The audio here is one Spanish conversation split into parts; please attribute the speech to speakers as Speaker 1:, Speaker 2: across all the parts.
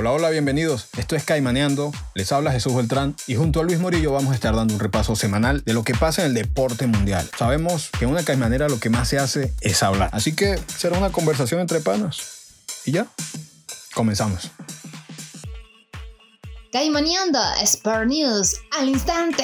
Speaker 1: Hola, hola, bienvenidos. Esto es Caimaneando. Les habla Jesús Beltrán y junto a Luis Morillo vamos a estar dando un repaso semanal de lo que pasa en el deporte mundial. Sabemos que en una caimanera lo que más se hace es hablar. Así que será una conversación entre panas. Y ya, comenzamos.
Speaker 2: Caimaneando Sport News al instante.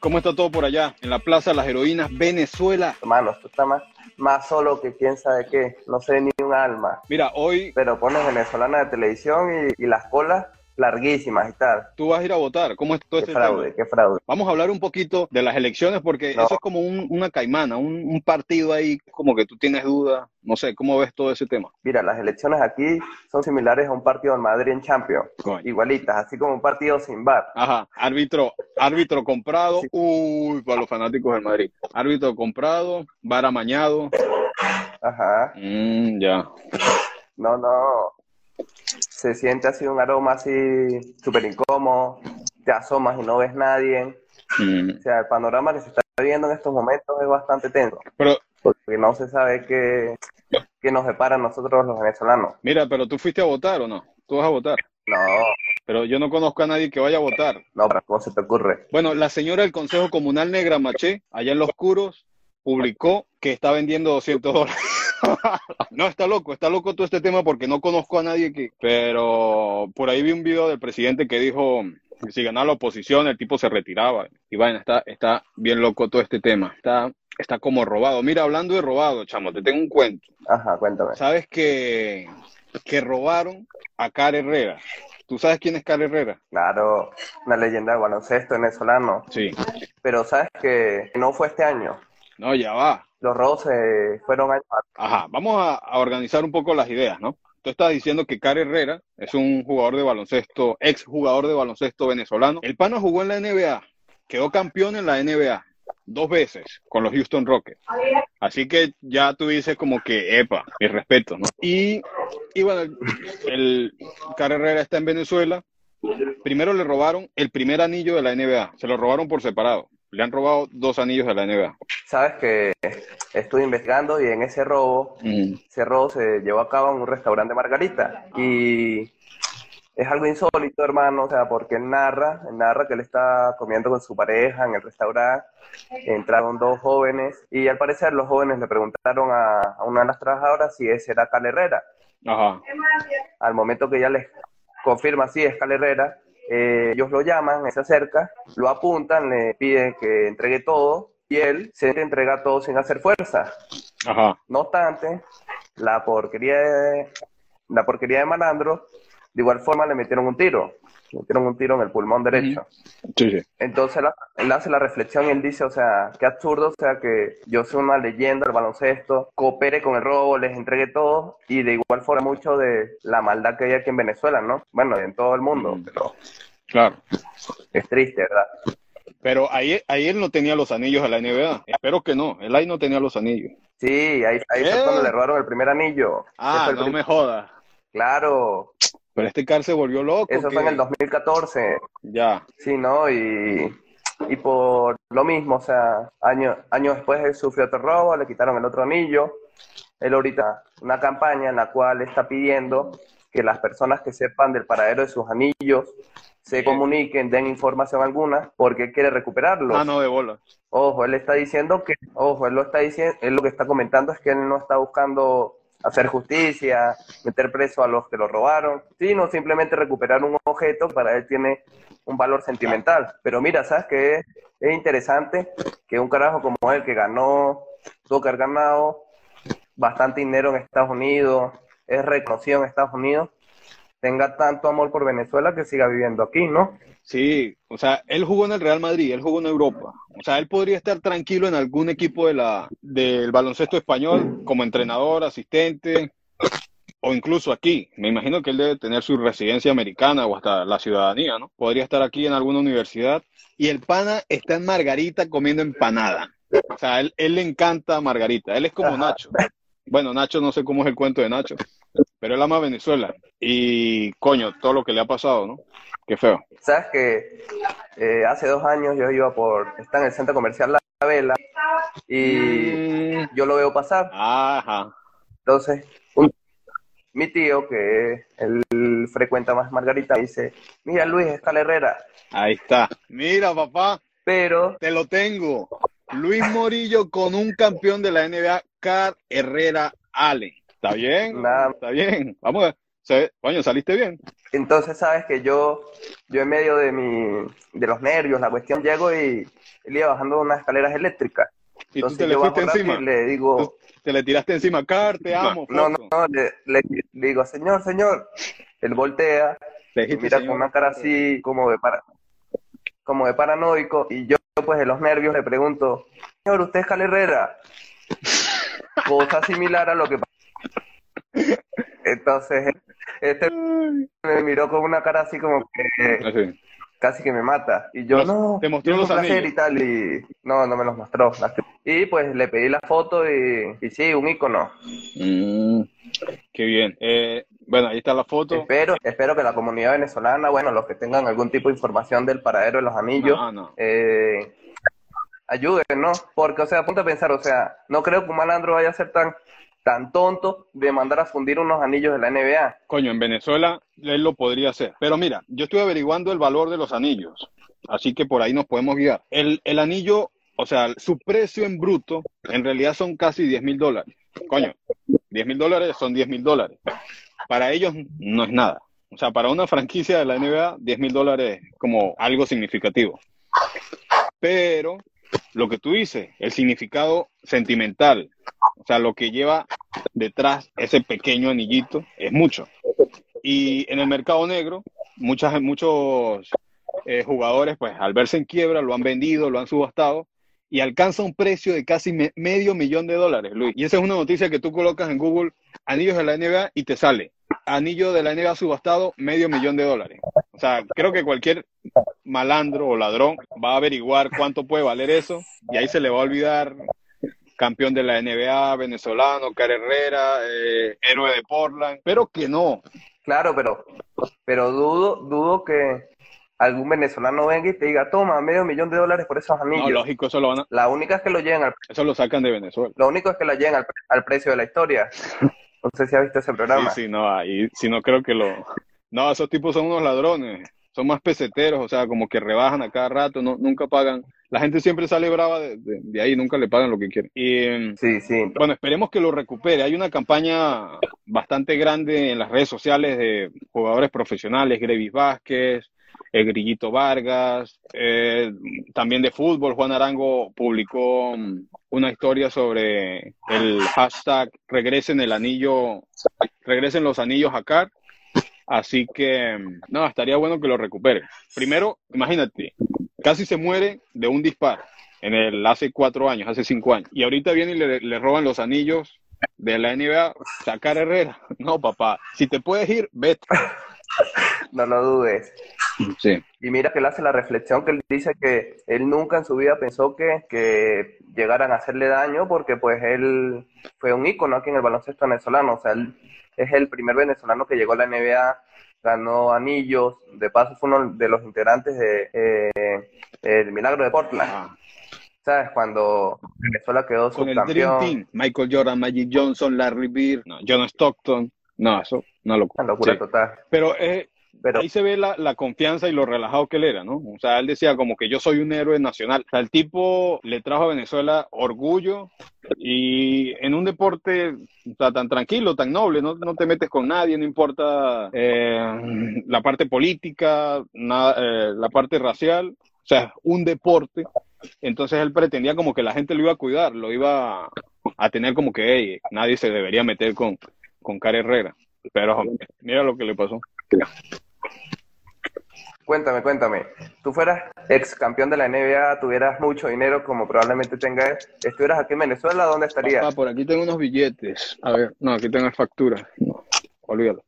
Speaker 1: ¿Cómo está todo por allá? En la Plaza de las Heroínas, Venezuela.
Speaker 3: Hermano, tú estás más, más solo que quién sabe qué. No sé ni un alma.
Speaker 1: Mira, hoy
Speaker 3: Pero pones venezolana de televisión y, y las colas larguísimas y tal.
Speaker 1: tú vas a ir a votar. ¿Cómo es todo
Speaker 3: Qué
Speaker 1: este
Speaker 3: fraude,
Speaker 1: tema?
Speaker 3: qué fraude.
Speaker 1: Vamos a hablar un poquito de las elecciones porque
Speaker 3: No.
Speaker 1: eso es como un- una caimana, un, un partido ahí como que tú tienes dudas. No sé, ¿cómo ves todo ese tema?
Speaker 3: Mira, las elecciones aquí son similares a un partido en Madrid en Champions.
Speaker 1: Coño.
Speaker 3: Igualitas, así como un partido sin bar.
Speaker 1: Ajá, árbitro, árbitro comprado,
Speaker 3: Sí.
Speaker 1: uy, para los fanáticos del Madrid. Árbitro comprado, bar amañado,
Speaker 3: Ajá.
Speaker 1: Mm, ya.
Speaker 3: No, no. Se siente así un aroma así súper incómodo. Te asomas y no ves nadie.
Speaker 1: Mm.
Speaker 3: O sea, el panorama que se está viendo en estos momentos es bastante tenso.
Speaker 1: Pero,
Speaker 3: Porque no se sabe qué, qué nos depara a nosotros los venezolanos.
Speaker 1: mira, pero tú fuiste a votar o no? Tú vas a votar.
Speaker 3: No,
Speaker 1: Pero yo no conozco a nadie que vaya a votar.
Speaker 3: no, pero ¿cómo se te ocurre?
Speaker 1: Bueno, la señora del Consejo Comunal Negra Maché, allá en Los Curos, publicó que está vendiendo 200 dólares. no, está loco, está loco todo este tema porque no conozco a nadie que... Pero por ahí vi un video del presidente que dijo que si ganaba la oposición el tipo se retiraba. Y bueno, está, está bien loco todo este tema. Está, está como robado. Mira, hablando de robado, chamo, te tengo un cuento.
Speaker 3: Ajá, cuéntame.
Speaker 1: ¿Sabes que, que robaron a Cara Herrera? ¿Tú sabes quién es Cara Herrera?
Speaker 3: Claro, una leyenda de baloncesto venezolano.
Speaker 1: Sí.
Speaker 3: Pero sabes que no fue este año.
Speaker 1: No, ya va.
Speaker 3: Los se fueron atrás.
Speaker 1: Ajá, vamos a, organizar un poco las ideas, ¿no? Tú estás diciendo que Cara Herrera es un jugador de baloncesto, ex jugador de baloncesto venezolano. El pana jugó en la NBA, quedó campeón en la NBA dos veces con los Houston Rockets. Así que ya tú dices como que, epa, mi respeto, ¿no? Y, y bueno, el, Herrera está en Venezuela. Primero le robaron el primer anillo de la NBA, se lo robaron por separado. Le han robado dos anillos de la NBA.
Speaker 3: Sabes que estuve investigando y en ese robo, ese robo se llevó a cabo en un restaurante Margarita. Y es algo insólito, hermano, o sea, porque él narra, él narra que él está comiendo con su pareja en el restaurante. Entraron dos jóvenes y al parecer los jóvenes le preguntaron a, a una de las trabajadoras si ese era Cal Herrera.
Speaker 1: Ajá.
Speaker 3: Al momento que ella les confirma si es Cal Herrera, eh, ellos lo llaman, se acerca, lo apuntan, le piden que entregue todo y él se entrega todo sin hacer fuerza.
Speaker 1: Ajá.
Speaker 3: No obstante, la porquería de, la porquería de malandro, de igual forma le metieron un tiro, le metieron un tiro en el pulmón derecho.
Speaker 1: Sí, sí.
Speaker 3: Entonces la- él hace la reflexión y él dice, o sea, qué absurdo, o sea, que yo soy una leyenda del baloncesto, coopere con el robo, les entregue todo y de igual forma mucho de la maldad que hay aquí en Venezuela, ¿no? Bueno, y en todo el mundo, pero
Speaker 1: Claro.
Speaker 3: es triste, ¿verdad?
Speaker 1: Pero ahí, ahí él no tenía los anillos de la NBA. Espero que no. Él ahí no tenía los anillos.
Speaker 3: Sí, ahí, ahí fue cuando le robaron el primer anillo.
Speaker 1: Ah, no me jodas.
Speaker 3: Claro,
Speaker 1: Pero este car se volvió loco.
Speaker 3: eso fue en el 2014.
Speaker 1: Ya.
Speaker 3: Sí, ¿no? Y, y por lo mismo, o sea, año, años después él sufrió otro robo, le quitaron el otro anillo. Él ahorita, una campaña en la cual está pidiendo que las personas que sepan del paradero de sus anillos se comuniquen, den información alguna, porque él quiere recuperarlos.
Speaker 1: Ah, no, de bola.
Speaker 3: Ojo, él está diciendo que, ojo, él lo está diciendo, él lo que está comentando es que él no está buscando hacer justicia, meter preso a los que lo robaron, sino simplemente recuperar un objeto para él tiene un valor sentimental. Pero mira, ¿sabes qué? Es interesante que un carajo como él que ganó, tuvo que haber ganado bastante dinero en Estados Unidos, es reconocido en Estados Unidos, tenga tanto amor por Venezuela que siga viviendo aquí, ¿no?
Speaker 1: Sí, o sea, él jugó en el Real Madrid, él jugó en Europa. O sea, él podría estar tranquilo en algún equipo de la, del baloncesto español como entrenador, asistente, o incluso aquí. Me imagino que él debe tener su residencia americana o hasta la ciudadanía, ¿no? Podría estar aquí en alguna universidad. Y el pana está en Margarita comiendo empanada. O sea, él, él le encanta Margarita. Él es como
Speaker 3: Ajá.
Speaker 1: Nacho. Bueno, Nacho, no sé cómo es el cuento de Nacho, pero él ama Venezuela. Y coño, todo lo que le ha pasado, ¿no? Qué feo.
Speaker 3: Sabes que eh, hace dos años yo iba por, está en el centro comercial La Vela y
Speaker 1: Mm,
Speaker 3: yo lo veo pasar,
Speaker 1: Ajá.
Speaker 3: Entonces, un- mi tío, que él frecuenta más Margarita, me dice, mira Luis, está la Herrera,
Speaker 1: Ahí está. Mira, papá,
Speaker 3: pero
Speaker 1: te lo tengo. Luis Morillo con un campeón de la NBA, Car Herrera Allen. ¿Está bien?
Speaker 3: Nada.
Speaker 1: Está bien. Vamos a ver. Coño, saliste bien.
Speaker 3: entonces sabes que yo, yo en medio de mi, de los nervios, la cuestión, llego y él iba bajando unas escaleras eléctricas.
Speaker 1: Y tú te le fuiste encima.
Speaker 3: y le digo,
Speaker 1: Te le tiraste encima, Car, te amo.
Speaker 3: no, no, no, le, le- le digo, señor, señor. Él voltea,
Speaker 1: dijiste,
Speaker 3: mira
Speaker 1: señor.
Speaker 3: con una cara así como de para, como de paranoico y yo pues de los nervios le pregunto, señor, ¿usted es Cal Herrera? Cosa similar a lo que entonces este me miró con una cara así como que
Speaker 1: Así.
Speaker 3: casi que me mata y yo no,
Speaker 1: te mostró los
Speaker 3: un placer
Speaker 1: anillos.
Speaker 3: y tal y no, no me los mostró y pues le pedí la foto y, y sí, un icono
Speaker 1: Mm, qué bien. Eh, bueno, ahí está la foto.
Speaker 3: espero, espero que la comunidad venezolana, bueno, los que tengan algún tipo de información del paradero de los anillos
Speaker 1: No, no.
Speaker 3: eh, ayuden, ¿no? Porque, o sea, ponte a pensar, o sea, no creo que un malandro vaya a ser tan, tan tonto de mandar a fundir unos anillos de la NBA.
Speaker 1: Coño, en Venezuela él lo podría hacer. Pero mira, yo estoy averiguando el valor de los anillos. Así que por ahí nos podemos guiar. El, el anillo, o sea, su precio en bruto, en realidad son casi 10 mil dólares. Coño, 10 mil dólares son 10 mil dólares. Para ellos no es nada. O sea, para una franquicia de la NBA, 10 mil dólares es como algo significativo. Pero lo que tú dices, el significado sentimental, o sea, lo que lleva detrás ese pequeño anillito, es mucho. Y en el mercado negro, muchas, muchos eh, jugadores, pues al verse en quiebra, lo han vendido, lo han subastado y alcanza un precio de casi me- medio millón de dólares, Luis. Y esa es una noticia que tú colocas en Google, anillos de la NBA, y te sale, anillo de la NBA subastado, medio millón de dólares. O sea, creo que cualquier malandro o ladrón va a averiguar cuánto puede valer eso y ahí se le va a olvidar campeón de la NBA, venezolano, Cara Herrera, eh, héroe de Portland, pero que no.
Speaker 3: Claro, pero, pero dudo, dudo que algún venezolano venga y te diga, toma, medio millón de dólares por esos
Speaker 1: No,
Speaker 3: anillos.
Speaker 1: lógico, eso lo, van a-
Speaker 3: La única es que lo lleven al,
Speaker 1: eso lo sacan de Venezuela.
Speaker 3: lo único es que lo lleven al, al precio de la historia. No sé si has visto ese programa.
Speaker 1: Sí, sí, no, ahí sí no creo que lo... No, esos tipos son unos ladrones, son más peseteros, o sea, como que rebajan a cada rato, no, nunca pagan. La gente siempre sale brava de, de- de ahí, nunca le pagan lo que quieren. Y
Speaker 3: Sí, sí.
Speaker 1: bueno, esperemos que lo recupere. Hay una campaña bastante grande en las redes sociales de jugadores profesionales, Grevis Vázquez, el Grillito Vargas, eh, también de fútbol. Juan Arango publicó mm, una historia sobre el hashtag regresen el anillo, regresen los anillos a CAR. Así que, mm, no, estaría bueno que lo recupere. Primero, imagínate, casi se muere de un disparo en el hace cuatro años, hace cinco años. Y ahorita viene y le, le roban los anillos de la NBA, sacar Herrera. No, papá, si te puedes ir, vete.
Speaker 3: No lo dudes.
Speaker 1: Sí.
Speaker 3: Y mira que él hace la reflexión que él dice que él nunca en su vida pensó que, que llegaran a hacerle daño porque pues él fue un ícono aquí en el baloncesto venezolano. O sea, él es el primer venezolano que llegó a la NBA, ganó anillos, de paso fue uno de los integrantes de eh, el Milagro de Portland.
Speaker 1: Ah,
Speaker 3: ¿Sabes? Cuando Venezuela quedó
Speaker 1: con el Dream. Team, Michael Jordan, Magic Johnson, Larry Bird, no, John Stockton. No, eso, una locura.
Speaker 3: Una locura
Speaker 1: Sí.
Speaker 3: total.
Speaker 1: Pero eh,
Speaker 3: Pero
Speaker 1: ahí se ve la, la confianza y lo relajado que él era, ¿no? O sea, él decía como que yo soy un héroe nacional. O sea, el tipo le trajo a Venezuela orgullo y en un deporte o sea, tan tranquilo, tan noble, no, no te metes con nadie, no importa eh, la parte política, nada, eh, la parte racial, o sea, un deporte. Entonces él pretendía como que la gente lo iba a cuidar, lo iba a tener como que hey, nadie se debería meter con, con Cara Herrera. Pero mira lo que le pasó.
Speaker 3: Cuéntame, cuéntame. Tú fueras ex campeón de la NBA, tuvieras mucho dinero como probablemente tengas, estuvieras aquí en Venezuela, ¿dónde estarías?
Speaker 1: Ah, por aquí tengo unos billetes. A ver, no, aquí tengo facturas. No, olvídalo.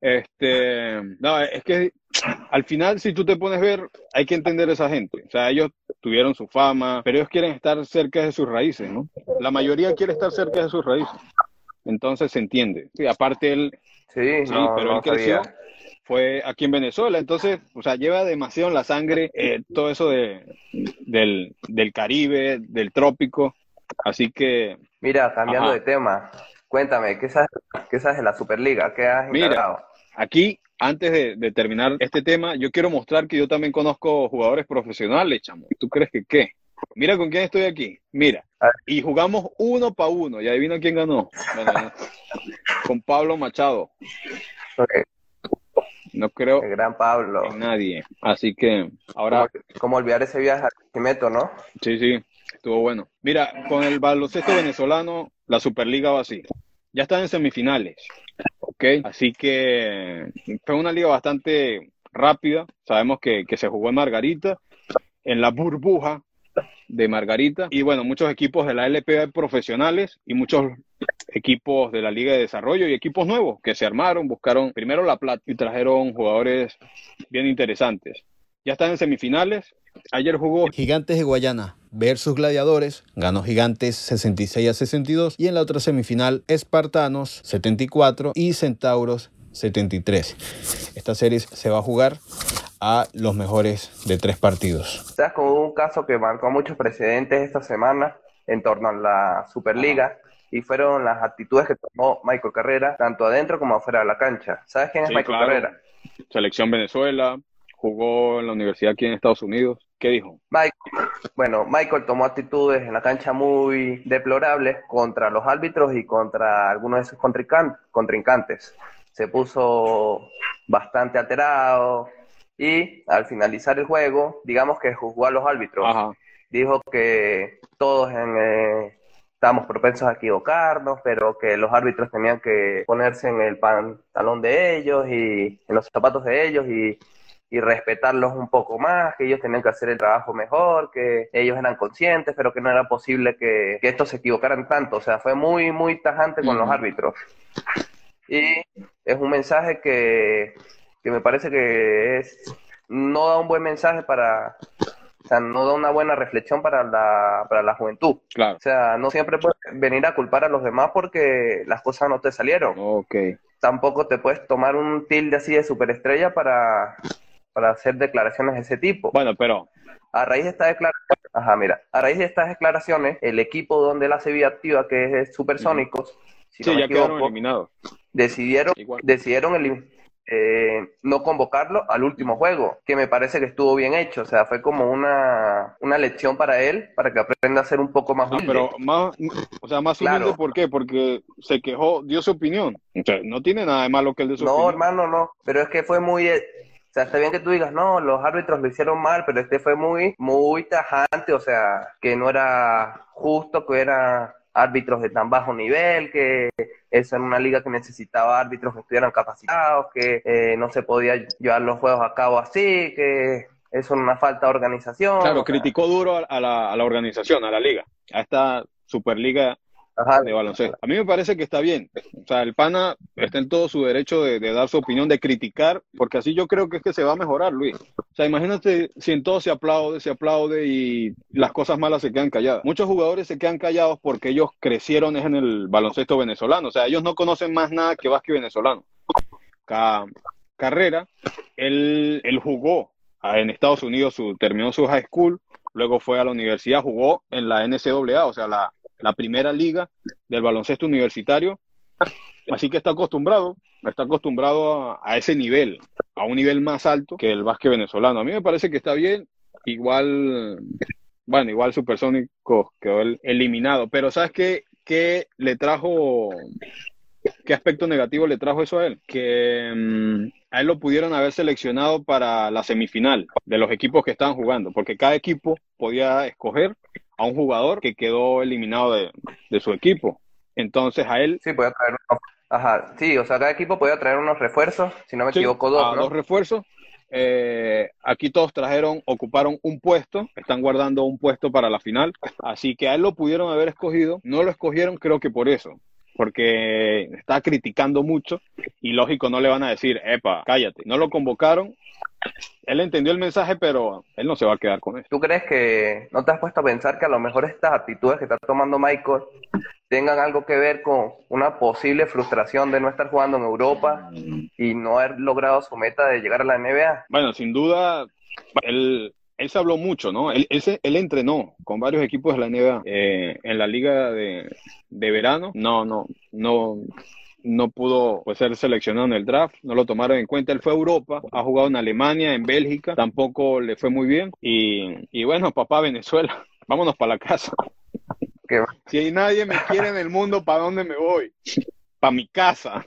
Speaker 1: Este, no, es que al final, si tú te pones a ver, hay que entender a esa gente. O sea, ellos tuvieron su fama, pero ellos quieren estar cerca de sus raíces, ¿no? La mayoría quiere estar cerca de sus raíces. Entonces se entiende. Sí, aparte él,
Speaker 3: Sí,
Speaker 1: sí,
Speaker 3: no,
Speaker 1: pero
Speaker 3: no
Speaker 1: él creció,
Speaker 3: sabía.
Speaker 1: fue aquí en Venezuela, entonces, o sea, lleva demasiado en la sangre eh, todo eso de, del, del Caribe, del trópico. Así que
Speaker 3: Mira, cambiando
Speaker 1: Ajá.
Speaker 3: de tema, Cuéntame, ¿qué sabes, qué sabes de la Superliga? ¿Qué has
Speaker 1: Mira? Aquí, antes de, de terminar este tema, yo quiero mostrar que yo también conozco jugadores profesionales, chamo. ¿Tú crees que qué? Mira con quién estoy aquí. Mira. Y jugamos uno para uno. Y adivina quién ganó. Bueno, con Pablo Machado. No creo
Speaker 3: El gran Pablo.
Speaker 1: en nadie. Así que ahora,
Speaker 3: ¿Cómo, cómo olvidar ese viaje a Cimeto, no?
Speaker 1: sí, sí, estuvo bueno. Mira, con el baloncesto venezolano, la Superliga va así. Ya están en semifinales. ¿Ok? Así que fue una liga bastante rápida. Sabemos que, que se jugó en Margarita, en la burbuja de Margarita. Y bueno, muchos equipos de la LPA profesionales y muchos equipos de la Liga de Desarrollo y equipos nuevos que se armaron, buscaron primero la plata y trajeron jugadores bien interesantes. Ya están en semifinales. Ayer jugó
Speaker 4: Gigantes de Guayana versus Gladiadores. Ganó Gigantes 66 a 62. Y en la otra semifinal, Espartanos 74 y Centauros 73. Esta serie se va a jugar a los mejores de tres partidos.
Speaker 3: ¿Sabes? Con un caso que marcó muchos precedentes esta semana en torno a la Superliga y fueron las actitudes que tomó Michael Carrera, tanto adentro como afuera de la cancha. ¿Sabes quién es
Speaker 1: Sí,
Speaker 3: Michael
Speaker 1: claro.
Speaker 3: Carrera?
Speaker 1: Selección Venezuela, jugó en la universidad aquí en Estados Unidos. ¿Qué dijo?
Speaker 3: Michael, bueno, Michael tomó actitudes en la cancha muy deplorables contra los árbitros y contra algunos de sus contrincan- contrincantes. Se puso bastante alterado y al finalizar el juego, digamos que juzgó a los árbitros.
Speaker 1: Ajá.
Speaker 3: Dijo que todos en, eh, estábamos propensos a equivocarnos, pero que los árbitros tenían que ponerse en el pantalón de ellos y en los zapatos de ellos y y respetarlos un poco más, que ellos tenían que hacer el trabajo mejor, que ellos eran conscientes, pero que no era posible que, que estos se equivocaran tanto. O sea, fue muy, muy tajante con los árbitros. Y es un mensaje que, que me parece que es, no da un buen mensaje para, o sea, no da una buena reflexión para la, para la juventud.
Speaker 1: Claro.
Speaker 3: O sea, no siempre puedes venir a culpar a los demás porque las cosas no te salieron
Speaker 1: Ok.
Speaker 3: tampoco te puedes tomar un tilde así de superestrella para, para hacer declaraciones de ese tipo.
Speaker 1: Bueno, pero
Speaker 3: A raíz de estas declaraciones, ajá, mira, a raíz de estas declaraciones, el equipo donde él hace vida activa, que es Supersónicos, si
Speaker 1: sí,
Speaker 3: no
Speaker 1: ya quedaron
Speaker 3: equivoco,
Speaker 1: eliminados.
Speaker 3: decidieron,
Speaker 1: Igual.
Speaker 3: decidieron elim- eh, no convocarlo al último juego, que me parece que estuvo bien hecho, o sea, fue como una, una lección para él, para que aprenda a ser un poco más
Speaker 1: Ah,
Speaker 3: humilde.
Speaker 1: pero más, o sea, más
Speaker 3: Claro.
Speaker 1: humilde, ¿por qué? Porque se quejó, dio su opinión. O sea, no tiene nada de malo que él dé su
Speaker 3: No,
Speaker 1: opinión.
Speaker 3: hermano, no. Pero es que fue muy. eh, O sea, está bien que tú digas, no, los árbitros lo hicieron mal, pero este fue muy, muy tajante, o sea, que no era justo, que eran árbitros de tan bajo nivel, que eso en una liga que necesitaba árbitros que estuvieran capacitados, que eh, no se podía llevar los juegos a cabo así, que eso era una falta de organización.
Speaker 1: Claro,
Speaker 3: o sea,
Speaker 1: criticó duro a la, a la organización, a la liga, a esta Superliga de baloncesto. A mí me parece que está bien. O sea, el pana está en todo su derecho de, dar su opinión, de criticar, porque así yo creo que es que se va a mejorar, Luis. O sea, imagínate si en todo se aplaude, se aplaude y las cosas malas se quedan calladas. Muchos jugadores se quedan callados porque ellos crecieron en el baloncesto venezolano. O sea, ellos no conocen más nada que básquet venezolano. Ca- carrera, él, él jugó en Estados Unidos, terminó su high school, luego fue a la universidad, jugó en la NCAA, o sea, la, la primera liga del baloncesto universitario. Así que está acostumbrado, está acostumbrado a, a ese nivel, a un nivel más alto que el básquet venezolano. A mí me parece que está bien, igual, bueno, igual Supersónico quedó el- eliminado, pero ¿sabes qué, qué le trajo, qué aspecto negativo le trajo eso a él? Que mm, a él lo pudieron haber seleccionado para la semifinal de los equipos que estaban jugando, porque cada equipo podía escoger a un jugador que quedó eliminado de, de su equipo. Entonces a él
Speaker 3: Sí, podía traer Ajá, sí, o sea, cada equipo podía traer unos refuerzos, si no me
Speaker 1: Sí,
Speaker 3: equivoco, dos,
Speaker 1: a
Speaker 3: ¿no?
Speaker 1: dos refuerzos. Eh, aquí todos trajeron, ocuparon un puesto, están guardando un puesto para la final, así que a él lo pudieron haber escogido, no lo escogieron creo que por eso, porque está criticando mucho y lógico no le van a decir, epa, cállate, no lo convocaron, él entendió el mensaje, pero él no se va a quedar con eso.
Speaker 3: ¿Tú crees que no te has puesto a pensar que a lo mejor estas actitudes que está tomando Michael tengan algo que ver con una posible frustración de no estar jugando en Europa y no haber logrado su meta de llegar a la NBA?
Speaker 1: Bueno, sin duda, él, él se habló mucho, ¿no? Él, él, se- él entrenó con varios equipos de la NBA eh, en la liga de, de verano. No, no, no, no pudo pues, ser seleccionado en el draft, no lo tomaron en cuenta. Él fue a Europa, ha jugado en Alemania, en Bélgica, tampoco le fue muy bien. Y, y bueno, papá, Venezuela, vámonos para la casa.
Speaker 3: Que-
Speaker 1: Si nadie me quiere en el mundo, ¿para dónde me voy? Para mi casa.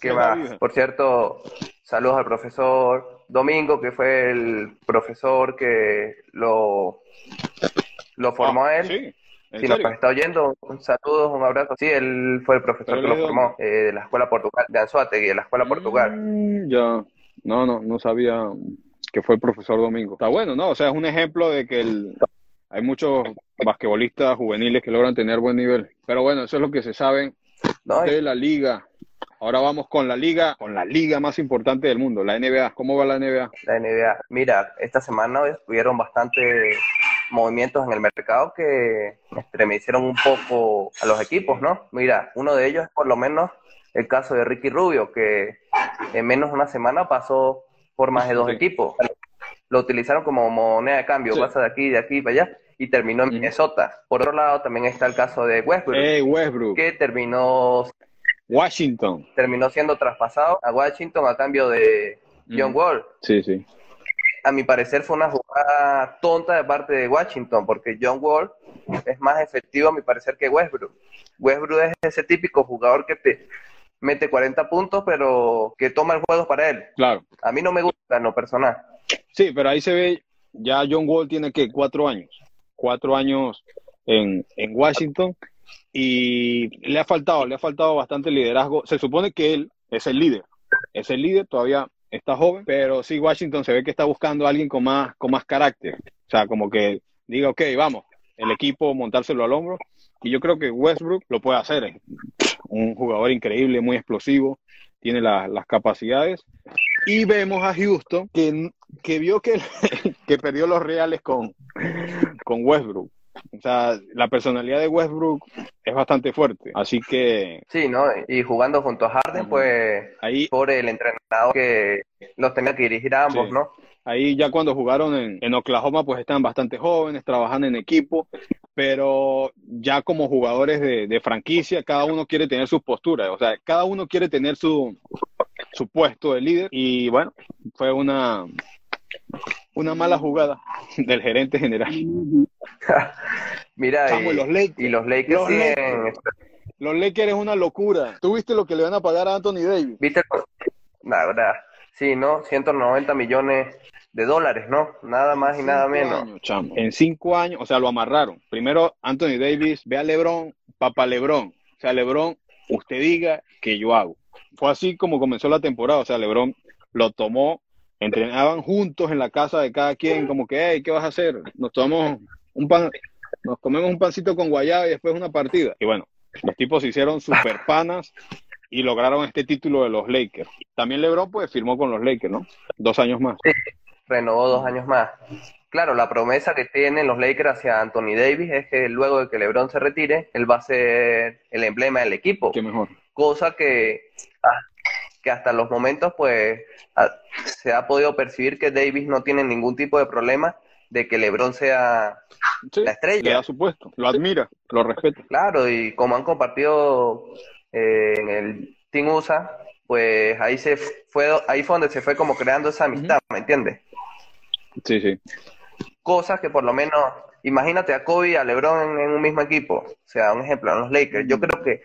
Speaker 3: ¿Qué
Speaker 1: vida.
Speaker 3: Por cierto, saludos al profesor Domingo, que fue el profesor que lo, lo formó
Speaker 1: Ah,
Speaker 3: a él.
Speaker 1: Sí, ¿en
Speaker 3: Si nos está oyendo, un saludo, un abrazo. Sí, él fue el profesor que lo formó eh, de la Escuela Portugal, de Anzuategui, de la Escuela Portugal.
Speaker 1: Mm, ya, no, no, no sabía que fue el profesor Domingo. Está bueno, ¿no? O sea, es un ejemplo de que el- hay muchos basquetbolistas juveniles que logran tener buen nivel. Pero bueno, eso es lo que se sabe
Speaker 3: ¿no?
Speaker 1: de la liga. Ahora vamos con la liga, con la liga más importante del mundo, la NBA. ¿Cómo va la NBA?
Speaker 3: La NBA. Mira, esta semana hubieron bastantes movimientos en el mercado que estremecieron un poco a los equipos, ¿no? Mira, uno de ellos es por lo menos el caso de Ricky Rubio, que en menos de una semana pasó por más de dos
Speaker 1: Sí.
Speaker 3: equipos. Lo utilizaron como moneda de cambio,
Speaker 1: Sí.
Speaker 3: pasa de aquí, de aquí para allá, y terminó en. Minnesota. Por otro lado, también está el caso de Westbrook,
Speaker 1: Hey, Westbrook,
Speaker 3: que terminó,
Speaker 1: Washington.
Speaker 3: terminó siendo traspasado a Washington a cambio de John. Wall.
Speaker 1: Sí, sí.
Speaker 3: a mi parecer fue una jugada tonta de parte de Washington, porque John Wall es más efectivo a mi parecer que Westbrook. Westbrook es ese típico jugador que te mete 40 puntos, pero que toma el juego para él.
Speaker 1: Claro.
Speaker 3: A mí no me gusta en lo personal.
Speaker 1: Sí, pero ahí se ve, ya John Wall tiene que cuatro años, cuatro años en, en Washington y le ha faltado, le ha faltado bastante liderazgo. Se supone que él es el líder, es el líder, todavía está joven, pero sí Washington se ve que está buscando a alguien con más, con más carácter, o sea, como que diga, ok, vamos, el equipo montárselo al hombro y yo creo que Westbrook lo puede hacer, es un jugador increíble, muy explosivo, tiene la- las capacidades y vemos a Houston que, que vio que, que perdió los reales con, con Westbrook. O sea, la personalidad de Westbrook es bastante fuerte. Así que
Speaker 3: Sí, ¿no? Y jugando junto a Harden, pues
Speaker 1: ahí,
Speaker 3: por el entrenador que los tenía que dirigir a ambos,
Speaker 1: Sí.
Speaker 3: ¿no?
Speaker 1: ahí ya cuando jugaron en, en Oklahoma, pues estaban bastante jóvenes, trabajando en equipo, pero ya como jugadores de, de franquicia, cada uno quiere tener sus posturas. O sea, cada uno quiere tener su, su puesto de líder. Y bueno, fue una, una mala jugada del gerente general.
Speaker 3: Mira,
Speaker 1: Chamo,
Speaker 3: y,
Speaker 1: los Lakers.
Speaker 3: y los Lakers
Speaker 1: Los
Speaker 3: siguen
Speaker 1: Los Lakers es una locura. ¿Tú viste lo que le van a pagar a Anthony Davis?
Speaker 3: ¿Viste? La verdad, sí, ¿no? 190 millones de dólares, ¿no? Nada más y nada menos.
Speaker 1: años, chamo. En cinco años, o sea, lo amarraron. Primero, Anthony Davis, ve a LeBron, papá LeBron. O sea, LeBron, usted diga que yo hago. Fue así como comenzó la temporada. O sea, LeBron lo tomó, entrenaban juntos en la casa de cada quien, como que, hey, ¿qué vas a hacer? Nos tomamos un pan, nos comemos un pancito con guayaba y después una partida. Y bueno, los tipos se hicieron super panas y lograron este título de los Lakers. También LeBron, pues, firmó con los Lakers, ¿no? Dos años más.
Speaker 3: Renovó dos años más. Claro, la promesa que tienen los Lakers hacia Anthony Davis es que luego de que LeBron se retire, él va a ser el emblema del equipo.
Speaker 1: Qué mejor.
Speaker 3: Cosa que, que hasta los momentos, pues, se ha podido percibir que Davis no tiene ningún tipo de problema de que LeBron sea
Speaker 1: Sí,
Speaker 3: La estrella.
Speaker 1: Le da su puesto, lo admira, lo respeta.
Speaker 3: Claro, y como han compartido eh, en el Team USA, pues ahí se fue, ahí fue donde se fue como creando esa amistad, ¿me entiendes?
Speaker 1: Sí, sí.
Speaker 3: Cosas que por lo menos, imagínate a Kobe y a LeBron en, en un mismo equipo, o sea, un ejemplo, en los Lakers, yo creo que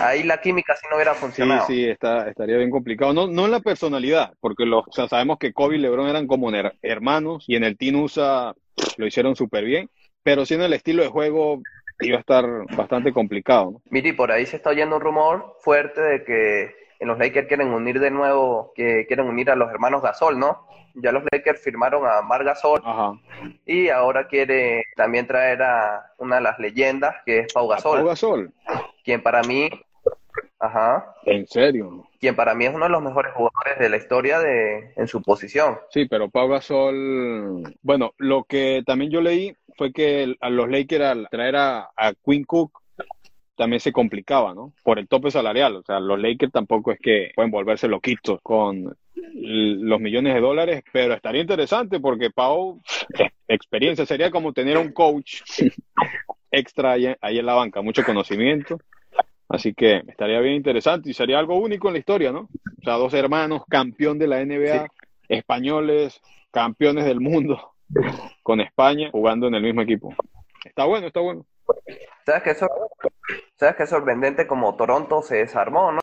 Speaker 3: ahí la química sí no hubiera
Speaker 1: Sí,
Speaker 3: funcionado.
Speaker 1: sí, está, estaría bien complicado. No, no en la personalidad, porque los, o sea, sabemos que Kobe y LeBron eran como her- hermanos y en el Team USA lo hicieron súper bien, pero sí en el estilo de juego iba a estar bastante complicado. ¿no?
Speaker 3: Miri, por ahí se está oyendo un rumor fuerte de que en los Lakers quieren unir de nuevo, que quieren unir a los hermanos Gasol, ¿no? Ya los Lakers firmaron a Mar Gasol
Speaker 1: Ajá.
Speaker 3: y ahora quiere también traer a una de las leyendas, que es Pau Gasol.
Speaker 1: Pau Gasol,
Speaker 3: quien para mí, ajá,
Speaker 1: en serio.
Speaker 3: quien para mí es uno de los mejores jugadores de la historia de, en su posición.
Speaker 1: Sí, pero Pau Gasol, bueno, lo que también yo leí fue que a los Lakers al traer a, a Quinn Cook también se complicaba, ¿no? Por el tope salarial, o sea, los Lakers tampoco es que pueden volverse loquitos con los millones de dólares, pero estaría interesante porque Pau, experiencia, sería como tener un coach extra ahí, ahí en la banca, mucho conocimiento. Así que estaría bien interesante y sería algo único en la historia, ¿no? O sea, dos hermanos, campeón de la NBA, españoles, campeones del mundo, con España, jugando en el mismo equipo. Está bueno, está bueno.
Speaker 3: ¿Sabes qué, ¿Sabes qué sorprendente como Toronto se desarmó, no?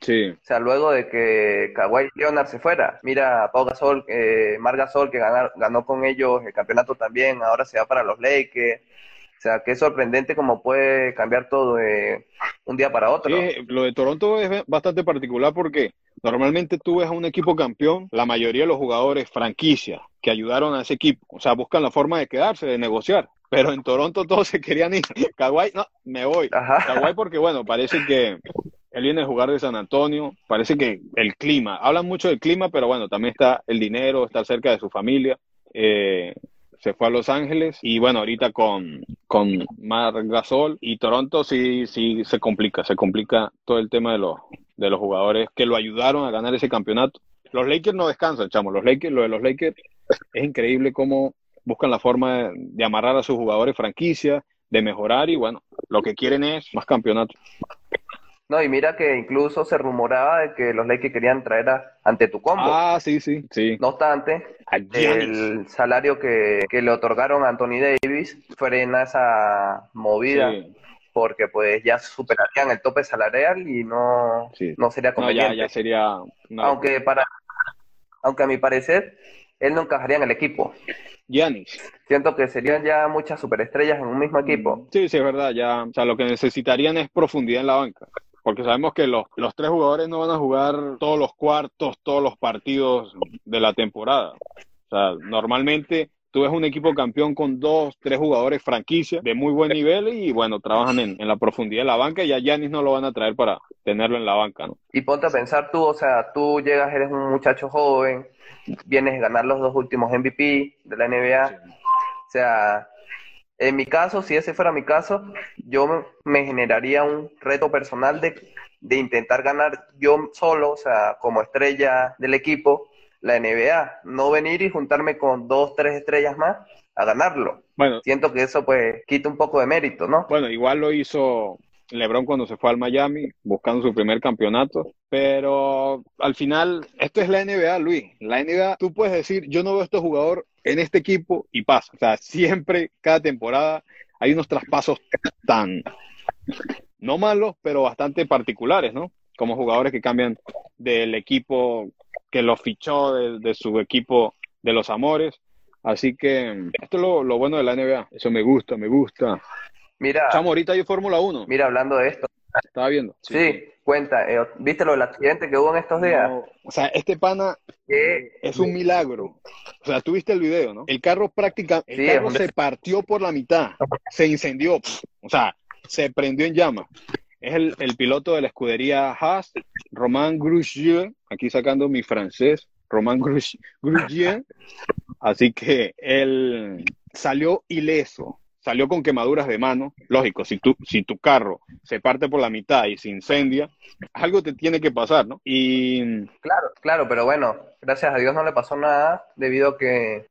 Speaker 1: Sí.
Speaker 3: O sea, luego de que Kawhi Leonard se fuera. Mira Pau Gasol, eh, Mar Gasol, que ganó, ganó con ellos el campeonato también, ahora se va para los Lakers. O sea, qué sorprendente cómo puede cambiar todo de un día para otro.
Speaker 1: Sí, lo de Toronto es bastante particular porque normalmente tú ves a un equipo campeón, la mayoría de los jugadores franquicia que ayudaron a ese equipo, o sea, buscan la forma de quedarse, de negociar. Pero en Toronto todos se querían ir. Kawhi, no, me voy.
Speaker 3: Ajá.
Speaker 1: Kawhi porque, bueno, parece que él viene a jugar de San Antonio, parece que el clima, hablan mucho del clima, pero bueno, también está el dinero, estar cerca de su familia. Eh, se fue a Los Ángeles y bueno, ahorita con, con Mar Gasol y Toronto sí, sí se complica, se complica todo el tema de los, de los jugadores que lo ayudaron a ganar ese campeonato. Los Lakers no descansan, chamo, los Lakers, lo de los Lakers es increíble cómo buscan la forma de, de amarrar a sus jugadores franquicia, de mejorar y bueno, lo que quieren es más campeonatos.
Speaker 3: No, y mira que incluso se rumoraba de que los Lakers querían traer a Antetokounmpo.
Speaker 1: Ah, sí, sí, sí.
Speaker 3: No obstante, el salario que, que le otorgaron a Anthony Davis frena esa movida
Speaker 1: Sí,
Speaker 3: porque pues ya superarían el tope salarial y no,
Speaker 1: sí.
Speaker 3: no sería
Speaker 1: No, ya,
Speaker 3: conveniente.
Speaker 1: ya sería
Speaker 3: Aunque para aunque a mi parecer él no encajaría en el equipo.
Speaker 1: Giannis.
Speaker 3: Siento que serían ya muchas superestrellas en un mismo equipo.
Speaker 1: Sí, sí, es verdad. Ya, o sea, lo que necesitarían es profundidad en la banca. Porque sabemos que los, los tres jugadores no van a jugar todos los cuartos, todos los partidos de la temporada. O sea, normalmente tú ves un equipo campeón con dos, tres jugadores franquicia de muy buen nivel y bueno, trabajan en, en la profundidad de la banca y a Giannis no lo van a traer para tenerlo en la banca, ¿no?
Speaker 3: Y ponte a pensar tú, o sea, tú llegas, eres un muchacho joven, vienes a ganar los dos últimos MVP de la NBA. O sea, en mi caso, si ese fuera mi caso, yo me, generaría un reto personal de, de intentar ganar yo solo, o sea, como estrella del equipo, la NBA. No venir y juntarme con dos, tres estrellas más a ganarlo.
Speaker 1: Bueno,
Speaker 3: Siento que eso pues quita un poco de mérito, ¿no?
Speaker 1: Bueno, igual lo hizo LeBron cuando se fue al Miami, buscando su primer campeonato. Pero al final, esto es la NBA, Luis. La NBA, tú puedes decir, yo no veo a este jugador en este equipo y pasa. O sea, siempre, cada temporada, hay unos traspasos tan, no malos, pero bastante particulares, ¿no? Como jugadores que cambian del equipo que los fichó, de, de su equipo de los amores. Así que esto es lo, lo bueno de la NBA. Eso me gusta, me gusta.
Speaker 3: Mira,
Speaker 1: Chamo, ahorita hay Fórmula 1.
Speaker 3: mira, hablando de esto,
Speaker 1: Estaba viendo.
Speaker 3: sí, cuenta, eh, ¿viste lo del accidente que hubo en estos días?
Speaker 1: No, o sea, este pana es un milagro. O sea, tú viste el video, ¿no? El carro prácticamente, el
Speaker 3: Sí,
Speaker 1: carro se partió por la mitad, se incendió, o sea, se prendió en llamas. Es el, el piloto de la escudería Haas, Romain Grosjean, aquí sacando mi francés, Romain Grosj- Grosjean. Así que él salió ileso, salió con quemaduras de mano. Lógico, si tu, si tu carro se parte por la mitad y se incendia, algo te tiene que pasar, ¿no? Y
Speaker 3: Claro, claro, pero bueno, gracias a Dios no le pasó nada debido a que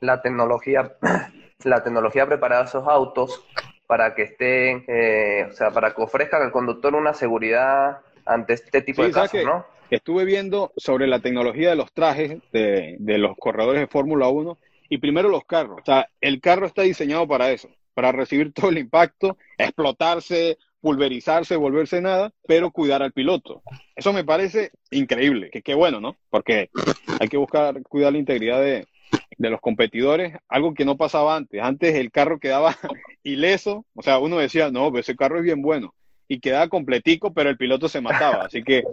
Speaker 3: la tecnología, la tecnología ha preparado esos autos para que estén, eh, o sea, para que ofrezcan al conductor una seguridad ante este tipo
Speaker 1: Sí,
Speaker 3: de
Speaker 1: ¿sabes
Speaker 3: casos? ¿no?
Speaker 1: estuve viendo sobre la tecnología de los trajes de, de los corredores de Fórmula 1 y primero los carros. O sea, el carro está diseñado para eso, para recibir todo el impacto, explotarse, pulverizarse, volverse nada, pero cuidar al piloto. Eso me parece increíble, que qué bueno, ¿no? Porque hay que buscar cuidar la integridad de, de los competidores, algo que no pasaba antes. Antes el carro quedaba ileso, o sea, uno decía, no, pues ese carro es bien bueno, y quedaba completico, pero el piloto se mataba. Así que,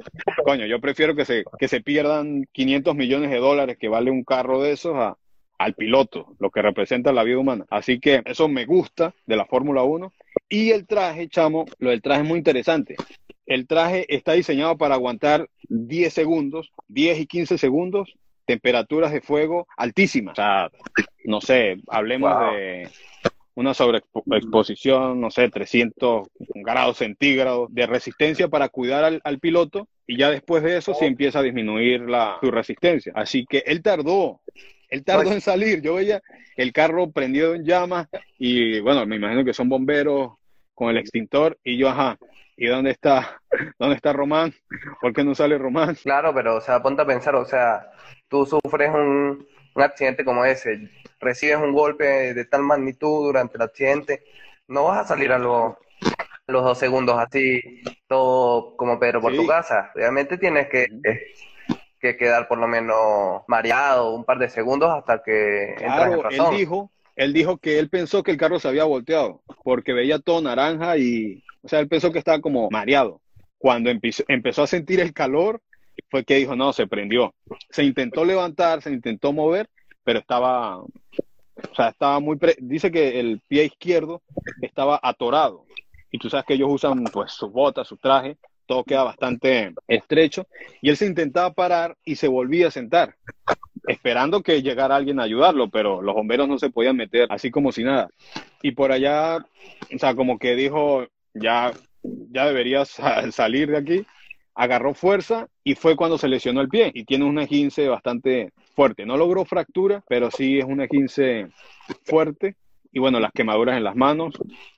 Speaker 1: coño, yo prefiero que se, que se pierdan 500 millones de dólares que vale un carro de esos a, al piloto, lo que representa la vida humana. Así que eso me gusta de la Fórmula 1. Y el traje, chamo, lo del traje es muy interesante. El traje está diseñado para aguantar 10 segundos, 10 y 15 segundos, temperaturas de fuego altísimas. O sea, no sé, hablemos
Speaker 3: Wow.
Speaker 1: de una sobreexposición, no sé, 300 grados centígrados de resistencia para cuidar al, al piloto y ya después de eso sí empieza a disminuir la, su resistencia. Así que él tardó Él tardó en salir. Yo veía el carro prendido en llamas y bueno, me imagino que son bomberos con el extintor y yo, ajá, ¿y dónde está? ¿Dónde está Román? ¿Por qué no sale Román?
Speaker 3: Claro, pero, o sea, ponte a pensar, o sea, tú sufres un, un accidente como ese, recibes un golpe de tal magnitud durante el accidente, no vas a salir a los, los dos segundos así, todo como Pedro por
Speaker 1: Sí.
Speaker 3: tu casa. Realmente tienes que, que quedar por lo menos mareado un par de segundos hasta que entras en
Speaker 1: Claro, él
Speaker 3: razón.
Speaker 1: dijo, él dijo que él pensó que el carro se había volteado porque veía todo naranja y, o sea, él pensó que estaba como mareado. Cuando empezó, empezó a sentir el calor, fue que dijo, no, se prendió. Se intentó levantar, se intentó mover, pero estaba, o sea, estaba muy, pre- dice que el pie izquierdo estaba atorado. Y tú sabes que ellos usan pues sus botas, su traje, todo queda bastante estrecho. Y él se intentaba parar y se volvía a sentar esperando que llegara alguien a ayudarlo, pero los bomberos no se podían meter así como si nada. Y por allá, o sea, como que dijo, ya, ya deberías sa- salir de aquí, agarró fuerza y fue cuando se lesionó el pie y tiene un esguince bastante fuerte. No logró fractura, pero sí es un esguince fuerte. Y bueno, las quemaduras en las manos,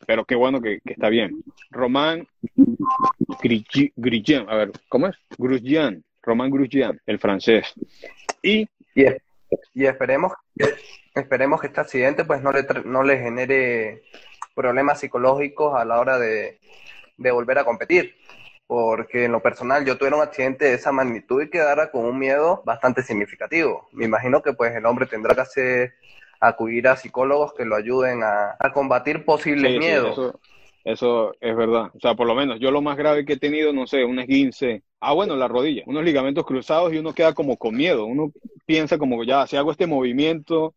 Speaker 1: pero qué bueno que, está bien. Román Grigi- Grosjean, a ver, ¿cómo es? Grosjean, Román Grosjean, el francés. Y
Speaker 3: Y, es- y esperemos, esperemos que este accidente pues no le, no le genere problemas psicológicos a la hora de, de volver a competir. Porque en lo personal yo tuve un accidente de esa magnitud y quedara con un miedo bastante significativo. Me imagino que pues el hombre tendrá que hacer, acudir a psicólogos que lo ayuden a, a combatir posibles
Speaker 1: Sí, sí,
Speaker 3: miedos.
Speaker 1: eso, eso es verdad. O sea, por lo menos yo lo más grave que he tenido, no sé, un esguince. Ah, bueno, la rodilla, unos ligamentos cruzados y uno queda como con miedo. Uno piensa como, ya, si hago este movimiento,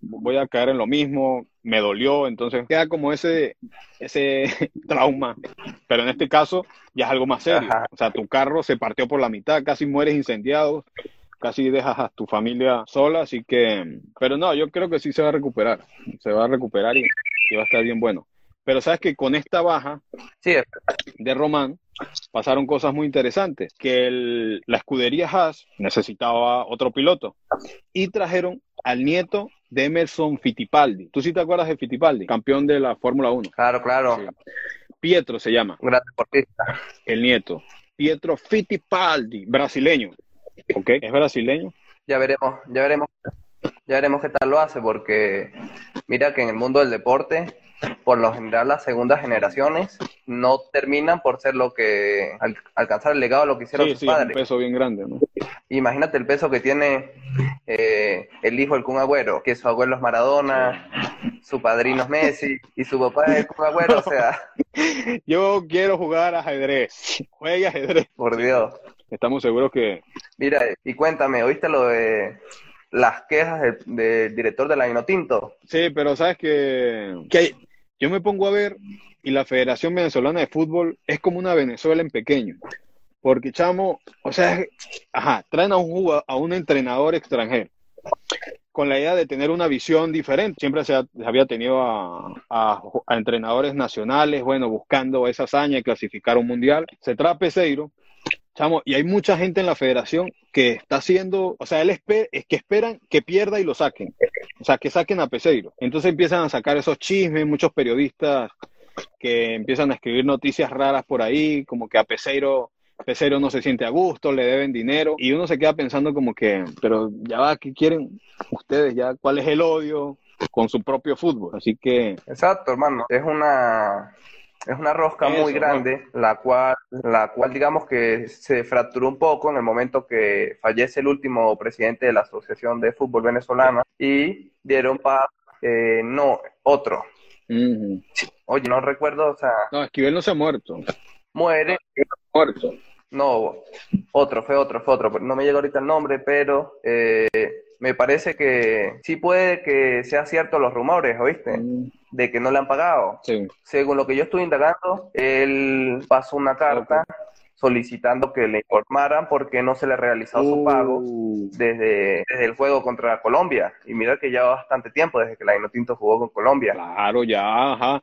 Speaker 1: voy a caer en lo mismo, me dolió, entonces queda como ese, ese trauma. Pero en este caso ya es algo más serio.
Speaker 3: Ajá.
Speaker 1: O sea, tu carro se partió por la mitad, casi mueres incendiado, casi dejas a tu familia sola, así que, pero no, yo creo que sí se va a recuperar, se va a recuperar y, y va a estar bien bueno. Pero sabes que con esta baja
Speaker 3: Sí,
Speaker 1: de Román pasaron cosas muy interesantes, que el- la escudería Haas necesitaba otro piloto y trajeron al nieto de Emerson Fittipaldi. ¿Tú sí te acuerdas de Fittipaldi? Campeón de la Fórmula 1.
Speaker 3: claro, claro.
Speaker 1: Sí. Pietro se llama,
Speaker 3: Un gran deportista.
Speaker 1: el nieto. Pietro Fittipaldi, brasileño. ¿Ok? Es brasileño.
Speaker 3: Ya veremos, ya veremos, ya veremos qué tal lo hace, porque mira que en el mundo del deporte, por lo general las segundas generaciones no terminan por ser lo que al- alcanzar el legado de lo que hicieron
Speaker 1: Sí,
Speaker 3: sus
Speaker 1: sí, es un
Speaker 3: padres.
Speaker 1: peso bien grande, ¿no?
Speaker 3: Imagínate el peso que tiene eh, el hijo del Kun Agüero, que su abuelo es Maradona, su padrino es Messi y su papá es el Kun Agüero, o sea,
Speaker 1: Yo quiero jugar ajedrez. Juegue ajedrez.
Speaker 3: por Dios.
Speaker 1: Estamos seguros que
Speaker 3: Mira, y cuéntame, ¿oíste lo de las quejas del, del director de la Inotinto?
Speaker 1: Sí, pero sabes que, que yo me pongo a ver y la Federación Venezolana de Fútbol es como una Venezuela en pequeño. Porque, chamo, o sea, ajá, traen a un, a un entrenador extranjero con la idea de tener una visión diferente. Siempre se, ha- se había tenido a, a- a entrenadores nacionales, bueno, buscando esa hazaña de clasificar un mundial. Se trae a Peseiro, y hay mucha gente en la federación que está haciendo, o sea, él espe- es que esperan que pierda y lo saquen. O sea, que saquen a Peseiro. Entonces empiezan a sacar esos chismes, muchos periodistas que empiezan a escribir noticias raras por ahí, como que a Peseiro, Peseiro no se siente a gusto, le deben dinero, y uno se queda pensando como que, pero ya va, ¿qué quieren ustedes? ya ¿Cuál es el odio con su propio fútbol? Así que,
Speaker 3: Exacto, hermano. Es una, es una rosca
Speaker 1: Eso,
Speaker 3: muy grande, la cual, la cual digamos que se fracturó un poco en el momento que fallece el último presidente de la Asociación de Fútbol Venezolana y dieron paso, eh, no, otro. Oye, no recuerdo, o sea,
Speaker 1: no, Esquivel no se ha muerto.
Speaker 3: muere,
Speaker 1: Muerto.
Speaker 3: no, otro, fue otro, fue otro, no me llega ahorita el nombre, pero eh, me parece que sí puede que sea cierto los rumores, ¿oíste?
Speaker 1: Mm,
Speaker 3: De que no le han pagado.
Speaker 1: Sí.
Speaker 3: Según lo que yo estuve indagando, él pasó una carta solicitando que le informaran por qué no se le su pago
Speaker 1: Uh,
Speaker 3: desde, desde el juego contra Colombia. Y mira que ya bastante tiempo desde que la Inotinto jugó con Colombia.
Speaker 1: Claro, ya, ajá.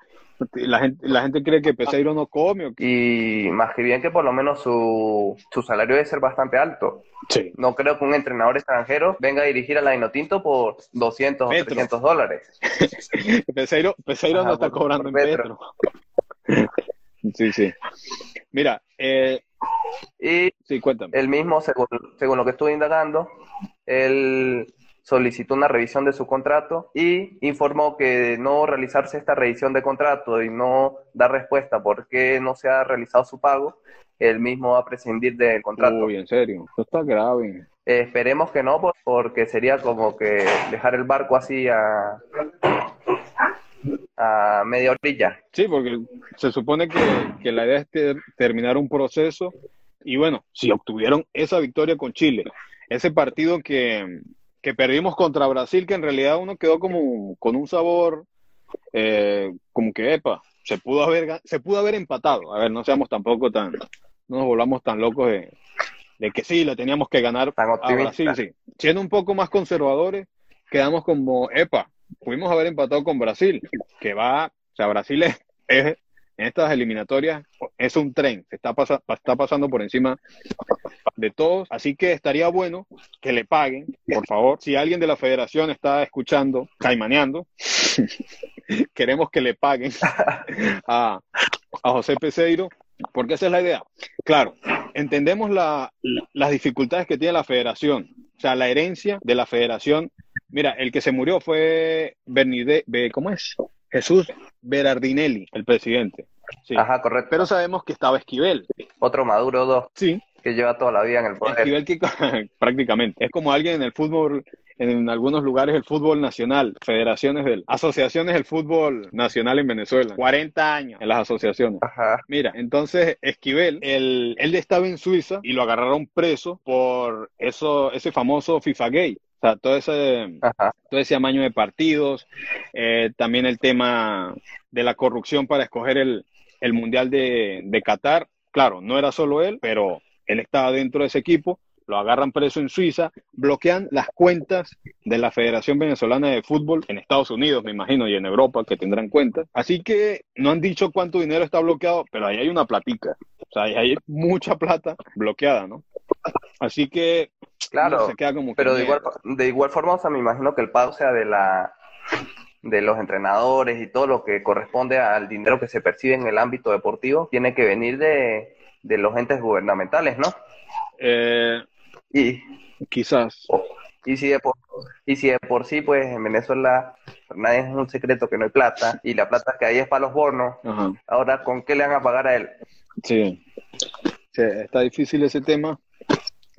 Speaker 1: La gente, la gente cree que Peseiro no come.
Speaker 3: Y más que bien que por lo menos su, su salario debe ser bastante alto.
Speaker 1: Sí.
Speaker 3: No creo que un entrenador extranjero venga a dirigir a la Inotinto por 200 o
Speaker 1: Petro.
Speaker 3: 300 dólares.
Speaker 1: Peseiro, Peseiro
Speaker 3: Ajá,
Speaker 1: no está
Speaker 3: por-
Speaker 1: cobrando
Speaker 3: por
Speaker 1: en
Speaker 3: Petro.
Speaker 1: Petro. Sí, sí. Mira, eh,
Speaker 3: Y
Speaker 1: sí, cuéntame.
Speaker 3: él mismo, según, según lo que estuve indagando, él solicitó una revisión de su contrato y informó que de no realizarse esta revisión de contrato y no dar respuesta por qué no se ha realizado su pago, él mismo va a prescindir del contrato.
Speaker 1: Uy, en serio. Esto está grave.
Speaker 3: Eh, esperemos que no, por- porque sería como que dejar el barco así a, a media orilla.
Speaker 1: Sí, porque se supone que, que la idea es ter- terminar un proceso y bueno, si obtuvieron esa victoria con Chile, ese partido que, que perdimos contra Brasil, que en realidad uno quedó como con un sabor eh, como que, epa, se pudo haber se pudo haber empatado. A ver, no seamos tampoco tan, no nos volvamos tan locos de, de que sí, la teníamos que ganar a. Brasil, sí. Siendo un poco más conservadores, quedamos como, epa, pudimos haber empatado con Brasil, que va, o sea, Brasil es, es- en estas eliminatorias es un tren, se está, pasa- está pasando por encima de todos, así que estaría bueno que le paguen, por favor. Si alguien de la federación está escuchando, caimaneando, queremos que le paguen a, a José Peseiro, porque esa es la idea. Claro, entendemos la- las dificultades que tiene la federación, o sea, la herencia de la federación. Mira, el que se murió fue Bernide, Be- ¿cómo es? Jesús Berardinelli, el presidente. Sí.
Speaker 3: Ajá, correcto.
Speaker 1: Pero sabemos que estaba Esquivel.
Speaker 3: Otro Maduro 2
Speaker 1: Sí,
Speaker 3: que lleva toda la vida en el poder.
Speaker 1: Esquivel que prácticamente es como alguien en el fútbol, en algunos lugares el fútbol nacional, federaciones del, asociaciones del fútbol nacional en Venezuela, 40 años en las asociaciones.
Speaker 3: Ajá.
Speaker 1: Mira, entonces Esquivel, él, él estaba en Suiza y lo agarraron preso por eso, ese famoso FIFA Gay. O sea, todo ese,
Speaker 3: Ajá.
Speaker 1: todo ese amaño de partidos, eh, también el tema de la corrupción para escoger el, el Mundial de, de Qatar. Claro, no era solo él, pero él estaba dentro de ese equipo, lo agarran preso en Suiza, bloquean las cuentas de la Federación Venezolana de Fútbol en Estados Unidos, me imagino, y en Europa, que tendrán cuentas. Así que no han dicho cuánto dinero está bloqueado, pero ahí hay una platica. O sea, ahí hay mucha plata bloqueada, ¿no? Así que
Speaker 3: Claro,
Speaker 1: se queda como que
Speaker 3: Pero de igual, de igual forma, o sea, me imagino que el pago sea de la de los entrenadores y todo lo que corresponde al dinero que se percibe en el ámbito deportivo tiene que venir de, de los entes gubernamentales, ¿no?
Speaker 1: Eh,
Speaker 3: Y,
Speaker 1: quizás.
Speaker 3: y si de por, y si de por sí, pues en Venezuela nadie es un secreto que no hay plata y la plata que hay es para los bonos,
Speaker 1: Ajá.
Speaker 3: ahora ¿con qué le van a pagar a él?
Speaker 1: Sí. Sí, está difícil ese tema,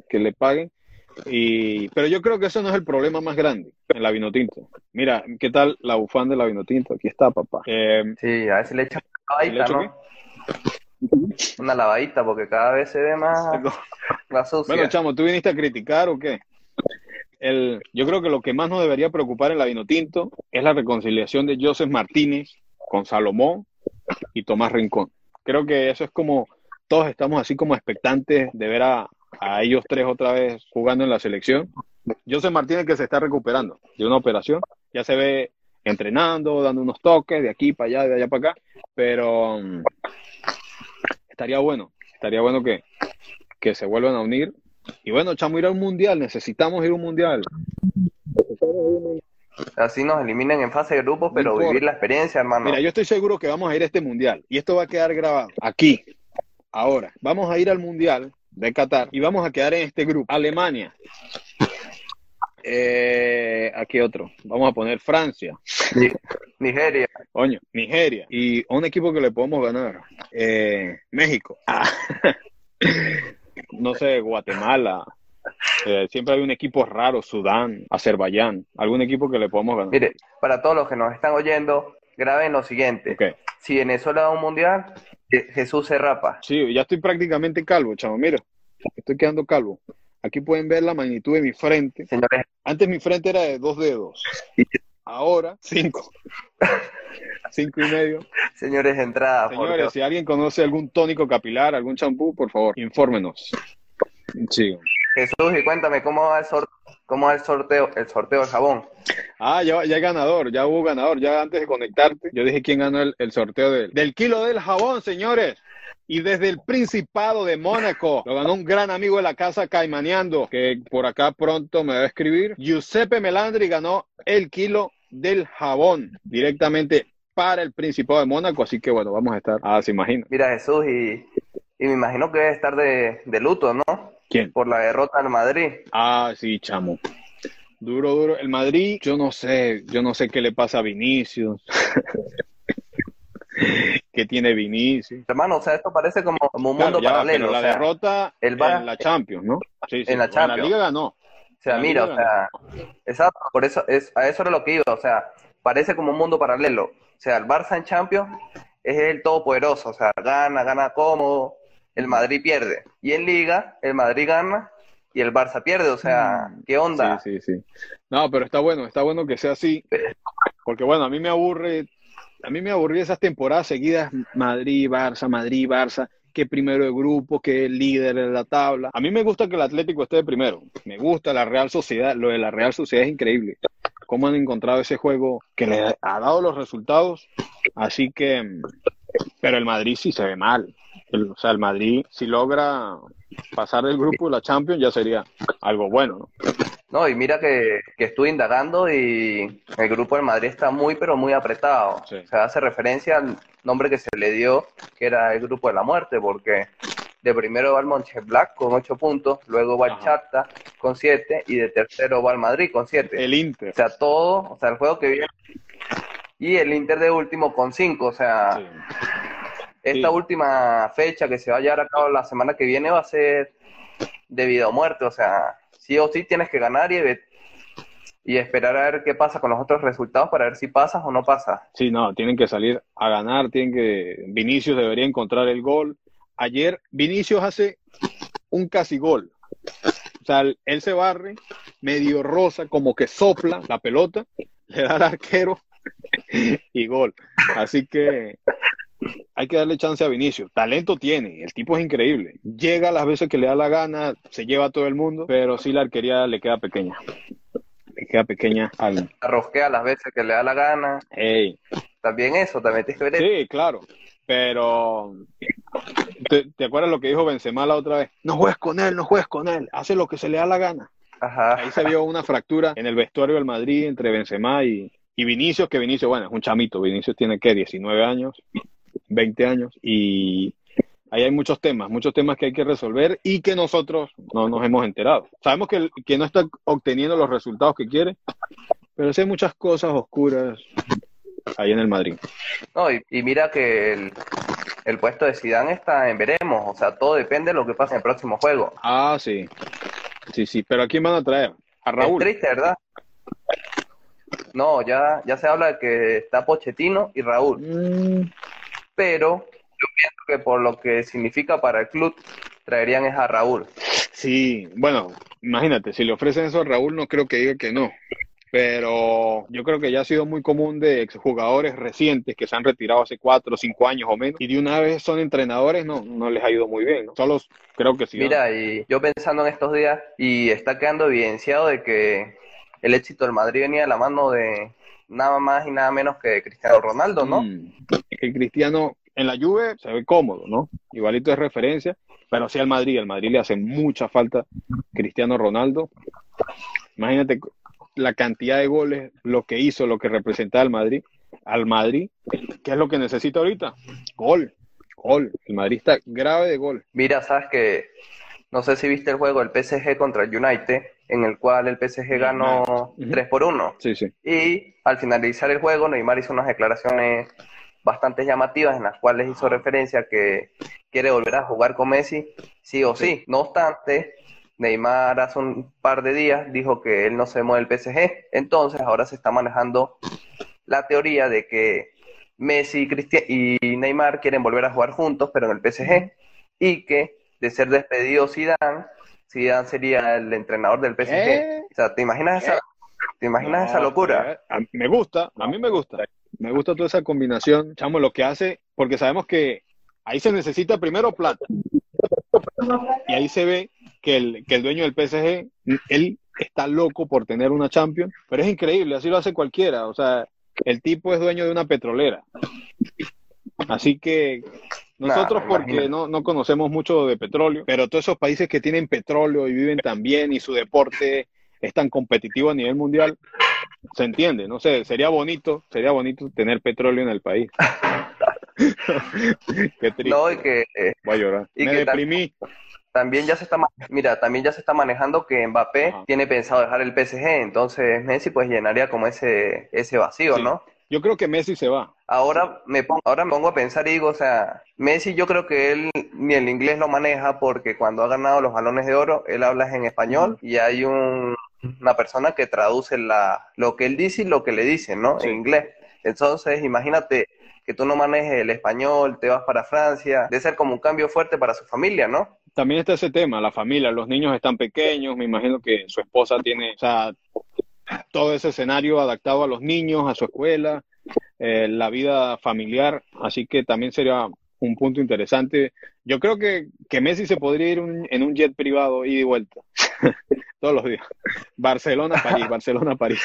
Speaker 1: que le paguen. Y, pero yo creo que eso no es el problema más grande en la Vinotinto. Mira, ¿qué tal la bufanda de la Vinotinto? Aquí está, papá. Eh,
Speaker 3: Sí, a ver si le echan una
Speaker 1: ¿Le
Speaker 3: lavadita, ¿no? Una lavadita, porque cada vez se ve más, más sucia.
Speaker 1: bueno, chamo, ¿tú viniste a criticar o qué? El, yo creo que lo que más nos debería preocupar en la Vinotinto es la reconciliación de Joseph Martínez con Salomón y Tomás Rincón. Creo que eso es como, todos estamos así como expectantes de ver a, a ellos tres otra vez jugando en la selección. Joseph Martínez que se está recuperando de una operación, ya se ve entrenando, dando unos toques de aquí para allá, de allá para acá, pero mm, estaría bueno, estaría bueno que, que se vuelvan a unir. Y bueno, chamo, ir a un mundial, necesitamos ir a un mundial.
Speaker 3: Así nos eliminen en fase de grupos, pero vivir la experiencia, hermano.
Speaker 1: Mira, yo estoy seguro que vamos a ir a este mundial y esto va a quedar grabado aquí. Ahora, vamos a ir al mundial de Qatar y vamos a quedar en este grupo. Alemania. Eh, aquí otro. Vamos a poner Francia.
Speaker 3: Ni- Nigeria.
Speaker 1: Coño, Nigeria. Y un equipo que le podemos ganar. Eh, México. Ah. no sé, Guatemala. Eh, siempre hay un equipo raro, Sudán, Azerbaiyán. Algún equipo que le podemos ganar.
Speaker 3: Mire, para todos los que nos están oyendo, graben lo siguiente.
Speaker 1: Ok.
Speaker 3: Si Venezuela va a un mundial, Jesús se rapa.
Speaker 1: Sí, ya estoy prácticamente calvo, chamo. Mira, estoy quedando calvo. Aquí pueden ver la magnitud de mi frente.
Speaker 3: Señores,
Speaker 1: Antes mi frente era de dos dedos. Ahora, cinco. Cinco y medio.
Speaker 3: señores entrada, por
Speaker 1: Señores,
Speaker 3: Dios.
Speaker 1: si alguien conoce algún tónico capilar, algún champú, por favor, infórmenos. Sí.
Speaker 3: Jesús, y cuéntame, ¿cómo va el sorteo? ¿Cómo es el sorteo, el sorteo del jabón?
Speaker 1: Ah, ya, ya hay ganador, ya hubo ganador. Ya antes de conectarte, yo dije quién ganó el, el sorteo del, del kilo del jabón, señores. Y desde el Principado de Mónaco lo ganó un gran amigo de la casa Caimaneando, que por acá pronto me va a escribir. Giuseppe Melandri ganó el kilo del jabón directamente para el Principado de Mónaco. Así que bueno, vamos a estar. Ah, se imagina.
Speaker 3: Mira, Jesús, y, y me imagino que debe estar de, de luto, ¿no?
Speaker 1: ¿Quién?
Speaker 3: Por la derrota en Madrid.
Speaker 1: Ah, sí, chamo. Duro, duro. El Madrid, yo no sé, yo no sé qué le pasa a Vinicius. ¿Qué tiene Vinicius?
Speaker 3: Hermano, o sea, esto parece como, como un
Speaker 1: Claro,
Speaker 3: mundo
Speaker 1: ya
Speaker 3: paralelo.
Speaker 1: pero la
Speaker 3: o sea,
Speaker 1: derrota
Speaker 3: el
Speaker 1: en la Champions, ¿no? Sí, sí.
Speaker 3: en la Champions.
Speaker 1: liga ganó.
Speaker 3: O sea,
Speaker 1: La
Speaker 3: mira, o sea, exacto, por eso es, a eso era lo que iba, o sea, parece como un mundo paralelo. O sea, el Barça en Champions es el todopoderoso, o sea, gana, gana cómodo, el Madrid pierde. Y en Liga, el Madrid gana y el Barça pierde, o sea, ¿qué onda?
Speaker 1: Sí, sí, sí. No, pero está bueno, está bueno que sea así. Porque bueno, a mí me aburre, a mí me aburría esas temporadas seguidas, Madrid, Barça, Madrid, Barça, que primero de grupo, que el líder de la tabla. A mí me gusta que el Atlético esté de primero. Me gusta la Real Sociedad, lo de la Real Sociedad es increíble. Cómo han encontrado ese juego que le ha dado los resultados. Así que, mm, pero el Madrid sí se ve mal. El- o sea, el Madrid, si logra pasar del grupo de la Champions, ya sería algo bueno, ¿no?
Speaker 3: No, y mira que, que estuve indagando y el grupo del Madrid está muy, pero muy apretado.
Speaker 1: Sí.
Speaker 3: O sea, hace referencia al nombre que se le dio, que era el grupo de la muerte, porque de primero va el Black con ocho puntos, luego va el. Shakhtar con siete y de tercero va el Madrid con siete.
Speaker 1: El Inter.
Speaker 3: O sea, todo, o sea, el juego que viene. Y el Inter de último con cinco, o sea,
Speaker 1: Sí.
Speaker 3: Esta
Speaker 1: Sí.
Speaker 3: última fecha que se va a llevar a cabo la semana que viene va a ser de vida o muerte, o sea, sí o sí tienes que ganar y, y esperar a ver qué pasa con los otros resultados para ver si pasas o no pasas.
Speaker 1: Sí, no, tienen que salir a ganar, tienen que Vinicius debería encontrar el gol. Ayer Vinicius hace un casi gol. O sea, él, él se barre, medio rosa, como que sopla la pelota, le da al arquero y gol. Así que hay que darle chance a Vinicius. Talento tiene, el tipo es increíble. Llega las veces que le da la gana, se lleva a todo el mundo, pero sí la arquería le queda pequeña. Le queda pequeña al...
Speaker 3: Rosquea las veces que le da la gana.
Speaker 1: Hey,
Speaker 3: También eso, también tienes que ver.
Speaker 1: Sí, claro, pero ¿te, te acuerdas lo que dijo Benzema la otra vez? No juegues con él, no juegues con él, hace lo que se le da la gana.
Speaker 3: Ajá.
Speaker 1: Ahí se vio una fractura en el vestuario del Madrid entre Benzema y, y Vinicius, que Vinicius, bueno, es un chamito, Vinicius tiene que 19 años, 20 años, y ahí hay muchos temas, muchos temas que hay que resolver y que nosotros no nos hemos enterado. Sabemos que, el- que no está obteniendo los resultados que quiere, pero sí hay muchas cosas oscuras ahí en el Madrid.
Speaker 3: No, y, y mira que el, el puesto de Zidane está en veremos, o sea, todo depende de lo que pase en el próximo juego.
Speaker 1: Ah, sí. Sí, sí. Pero ¿a quién van a traer? A Raúl.
Speaker 3: Es triste, ¿verdad? No, ya, ya se habla de que está Pochettino y Raúl,
Speaker 1: Mm,
Speaker 3: pero yo pienso que por lo que significa para el club, traerían es a Raúl.
Speaker 1: sí, bueno, imagínate, si le ofrecen eso a Raúl, no creo que diga que no. Pero yo creo que ya ha sido muy común de exjugadores recientes que se han retirado hace cuatro o cinco años o menos y de una vez son entrenadores, no, no les ha ido muy bien. ¿no? Solo creo que sí.
Speaker 3: Mira, y yo pensando en estos días, y está quedando evidenciado de que el éxito del Madrid venía de la mano de nada más y nada menos que Cristiano Ronaldo, ¿no?
Speaker 1: Mm, es que el Cristiano en la Juve se ve cómodo, ¿no? Igualito es referencia, pero sí al Madrid, al Madrid le hace mucha falta Cristiano Ronaldo. Imagínate la cantidad de goles, lo que hizo, lo que representaba al Madrid, al Madrid, ¿qué es lo que necesita ahorita? Gol, gol. El Madrid está grave de gol.
Speaker 3: Mira, sabes que no sé si viste el juego del PSG contra el United, en el cual el PSG ganó
Speaker 1: Ujú.
Speaker 3: 3 por 1.
Speaker 1: Sí, sí.
Speaker 3: Y al finalizar el juego, Neymar hizo unas declaraciones bastante llamativas en las cuales hizo referencia que quiere volver a jugar con Messi, sí o sí. No obstante, Neymar hace un par de días dijo que él no se mueve el PSG. Entonces, ahora se está manejando la teoría de que Messi y Neymar quieren volver a jugar juntos, pero en el PSG. Y que de ser despedido Zidane, Zidane sería el entrenador del PSG.
Speaker 1: ¿Qué?
Speaker 3: O sea, ¿te imaginas esa, ¿te imaginas
Speaker 1: No,
Speaker 3: esa locura?
Speaker 1: eh, a- Me gusta, a mí me gusta. Me gusta toda esa combinación. Chamo, lo que hace, porque sabemos que ahí se necesita primero plata. Y ahí se ve que el, que el dueño del PSG, él está loco por tener una Champions, pero es increíble, así lo hace cualquiera. O sea, el tipo es dueño de una petrolera. Así que nosotros
Speaker 3: Nah,
Speaker 1: porque
Speaker 3: imagínate.
Speaker 1: no, no conocemos mucho de petróleo, pero todos esos países que tienen petróleo y viven tan bien y su deporte es tan competitivo a nivel mundial, se entiende, no sé, sería bonito, sería bonito tener petróleo en el país. Qué triste,
Speaker 3: No, y que eh,
Speaker 1: voy a llorar.
Speaker 3: y
Speaker 1: Me
Speaker 3: que
Speaker 1: deprimí.
Speaker 3: también ya se está, mira, también ya se está manejando que Mbappé
Speaker 1: Ajá.
Speaker 3: tiene pensado dejar el PSG, entonces Messi pues llenaría como ese, ese vacío,
Speaker 1: Sí.
Speaker 3: ¿no?
Speaker 1: Yo creo que Messi se va.
Speaker 3: Ahora me pongo, ahora me pongo a pensar y digo, o sea, Messi yo creo que él ni el inglés lo maneja porque cuando ha ganado los balones de oro, él habla en español y hay un- una persona que traduce la, lo que él dice y lo que le dicen, ¿no?
Speaker 1: Sí.
Speaker 3: En inglés. Entonces, imagínate que tú no manejes el español, te vas para Francia, debe ser como un cambio fuerte para su familia, ¿no?
Speaker 1: También está ese tema, la familia, los niños están pequeños, me imagino que su esposa tiene, o sea, todo ese escenario adaptado a los niños, a su escuela, eh, la vida familiar, así que también sería un punto interesante. Yo creo que, que Messi se podría ir un- en un jet privado ida y vuelta, todos los días. Barcelona-París, Barcelona-París.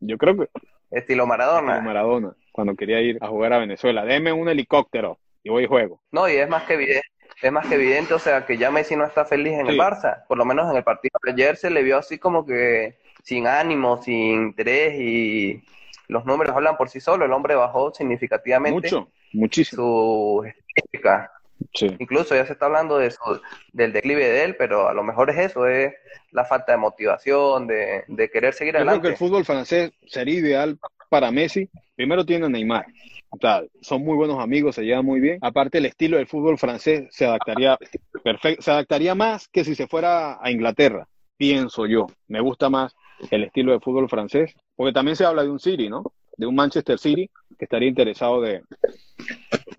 Speaker 1: Yo creo que
Speaker 3: Estilo Maradona.
Speaker 1: Maradona, cuando quería ir a jugar a Venezuela, deme un helicóptero y voy y juego.
Speaker 3: No, y es más que evidente, es más que evidente, o sea, que ya Messi no está feliz en el. Barça. Por lo menos en el partido de ayer se le vio así como que sin ánimo, sin interés y los números hablan por sí solos. El hombre bajó significativamente
Speaker 1: Mucho, muchísimo.
Speaker 3: su estadística.
Speaker 1: Sí.
Speaker 3: Incluso ya se está hablando de su- del declive de él, pero a lo mejor es eso, es la falta de motivación, de, de querer seguir
Speaker 1: Yo creo que
Speaker 3: adelante.
Speaker 1: el fútbol francés sería ideal para Messi. Primero tiene a Neymar. O sea, son muy buenos amigos, se llevan muy bien. Aparte, el estilo del fútbol francés se adaptaría perfecto, se adaptaría más que si se fuera a Inglaterra, pienso yo. Me gusta más el estilo de fútbol francés, porque también se habla de un City, ¿no? De un Manchester City que estaría interesado de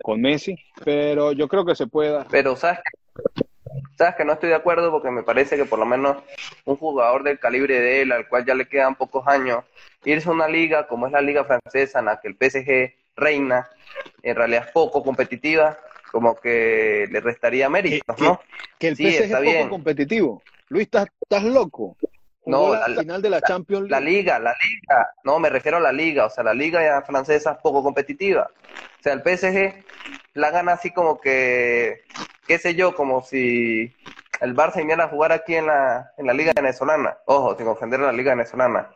Speaker 1: con Messi, pero yo creo que se pueda.
Speaker 3: Pero sabes que, sabes que no estoy de acuerdo porque me parece que por lo menos un jugador del calibre de él, al cual ya le quedan pocos años, irse a una liga como es la liga francesa en la que el PSG reina, en realidad es poco competitiva, como que le restaría méritos, ¿no?
Speaker 1: Que el
Speaker 3: Sí,
Speaker 1: PSG es
Speaker 3: está
Speaker 1: poco
Speaker 3: bien.
Speaker 1: competitivo. Luis, ¿estás, estás loco?
Speaker 3: No,
Speaker 1: la,
Speaker 3: la-
Speaker 1: final de la Champions
Speaker 3: La liga, la liga, no, me refiero a la liga, o sea, la liga francesa es poco competitiva. O sea, el PSG la gana así como que, qué sé yo, como si el Barça viniera a jugar aquí en la, en la liga venezolana. Ojo, sin ofender a la liga venezolana.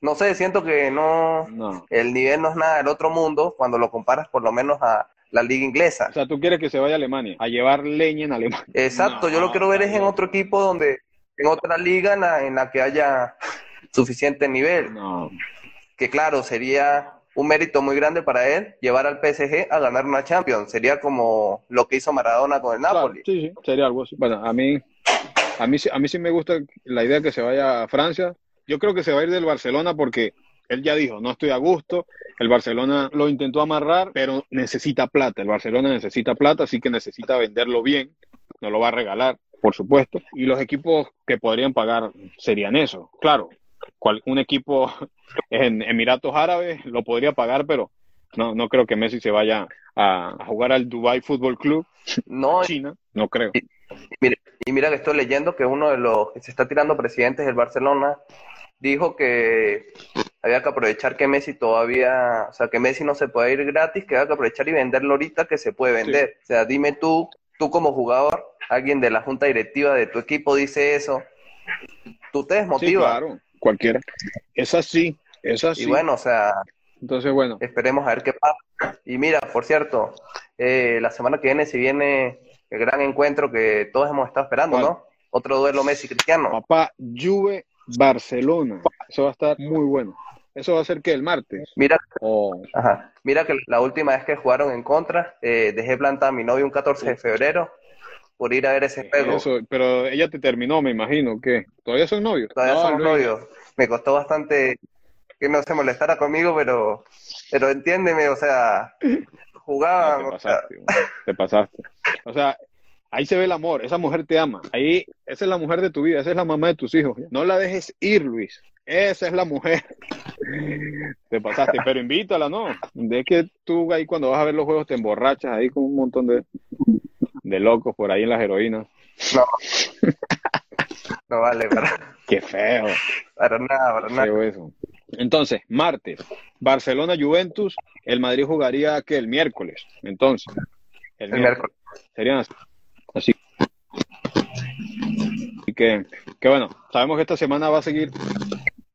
Speaker 3: No sé, siento que no,
Speaker 1: No.
Speaker 3: el nivel no es nada del otro mundo cuando lo comparas por lo menos a la liga inglesa.
Speaker 1: O sea, tú quieres que se vaya a Alemania, a llevar leña en Alemania.
Speaker 3: Exacto, yo lo quiero ver es en otro equipo donde, en otra liga en la, en la que haya suficiente nivel.
Speaker 1: No,
Speaker 3: que claro, sería un mérito muy grande para él llevar al PSG a ganar una Champions. Sería como lo que hizo Maradona con el
Speaker 1: claro,
Speaker 3: Napoli.
Speaker 1: sí, sí, sería algo así. Bueno, a mí, a mí, sí- a mí sí me gusta la idea que se vaya a Francia. Yo creo que se va a ir del Barcelona porque él ya dijo, no estoy a gusto. El Barcelona lo intentó amarrar, pero necesita plata. El Barcelona necesita plata, así que necesita venderlo bien. No lo va a regalar, por supuesto. Y los equipos que podrían pagar serían eso. Claro, cual- un equipo en Emiratos Árabes lo podría pagar, pero no, no creo que Messi se vaya a, a jugar al Dubai Football Club,
Speaker 3: No,
Speaker 1: China, no creo.
Speaker 3: y mira que estoy leyendo que uno de los que se está tirando presidentes del Barcelona dijo que había que aprovechar que Messi todavía, o sea, que Messi no se puede ir gratis, que había que aprovechar y venderlo ahorita que se puede vender. O sea, dime tú, tú como jugador, alguien de la junta directiva de tu equipo dice eso, tú te
Speaker 1: Sí,
Speaker 3: desmotivas.
Speaker 1: claro, cualquiera. Es así, es así.
Speaker 3: Y bueno, o sea,
Speaker 1: Entonces, bueno,
Speaker 3: Esperemos a ver qué pasa. Y mira, por cierto, eh, la semana que viene se viene el gran encuentro que todos hemos estado esperando,
Speaker 1: ¿Cuál?
Speaker 3: ¿no? Otro duelo Messi-Cristiano.
Speaker 1: papá, Juve, Barcelona. Eso va a estar muy bueno. Eso va a ser que el martes.
Speaker 3: Mira,
Speaker 1: O
Speaker 3: ajá, mira que la última vez que jugaron en contra, eh, dejé plantada a mi novio un 14 de febrero por ir a ver ese juego.
Speaker 1: eso, pero ella te terminó, me imagino, que todavía son novios.
Speaker 3: Todavía
Speaker 1: No,
Speaker 3: somos
Speaker 1: Luis,
Speaker 3: novios. Me costó bastante que no se molestara conmigo, pero, pero entiéndeme, o sea,
Speaker 1: no,
Speaker 3: jugaban,
Speaker 1: te
Speaker 3: o sea,
Speaker 1: pasaste, te pasaste. O sea, ahí se ve el amor, esa mujer te ama. Ahí, esa es la mujer de tu vida, esa es la mamá de tus hijos. No la dejes ir, Luis. Esa es la mujer. Te pasaste, pero invítala, ¿no? De que tú ahí cuando vas a ver los juegos te emborrachas ahí con un montón de, de locos por ahí en las heroínas.
Speaker 3: no. No vale para,
Speaker 1: Qué feo.
Speaker 3: para nada, para nada.
Speaker 1: feo eso. Entonces, martes, Barcelona-Juventus, el Madrid jugaría que el miércoles. Entonces, el,
Speaker 3: El miércoles.
Speaker 1: Serían así. así. Así que, que bueno, sabemos que esta semana va a seguir,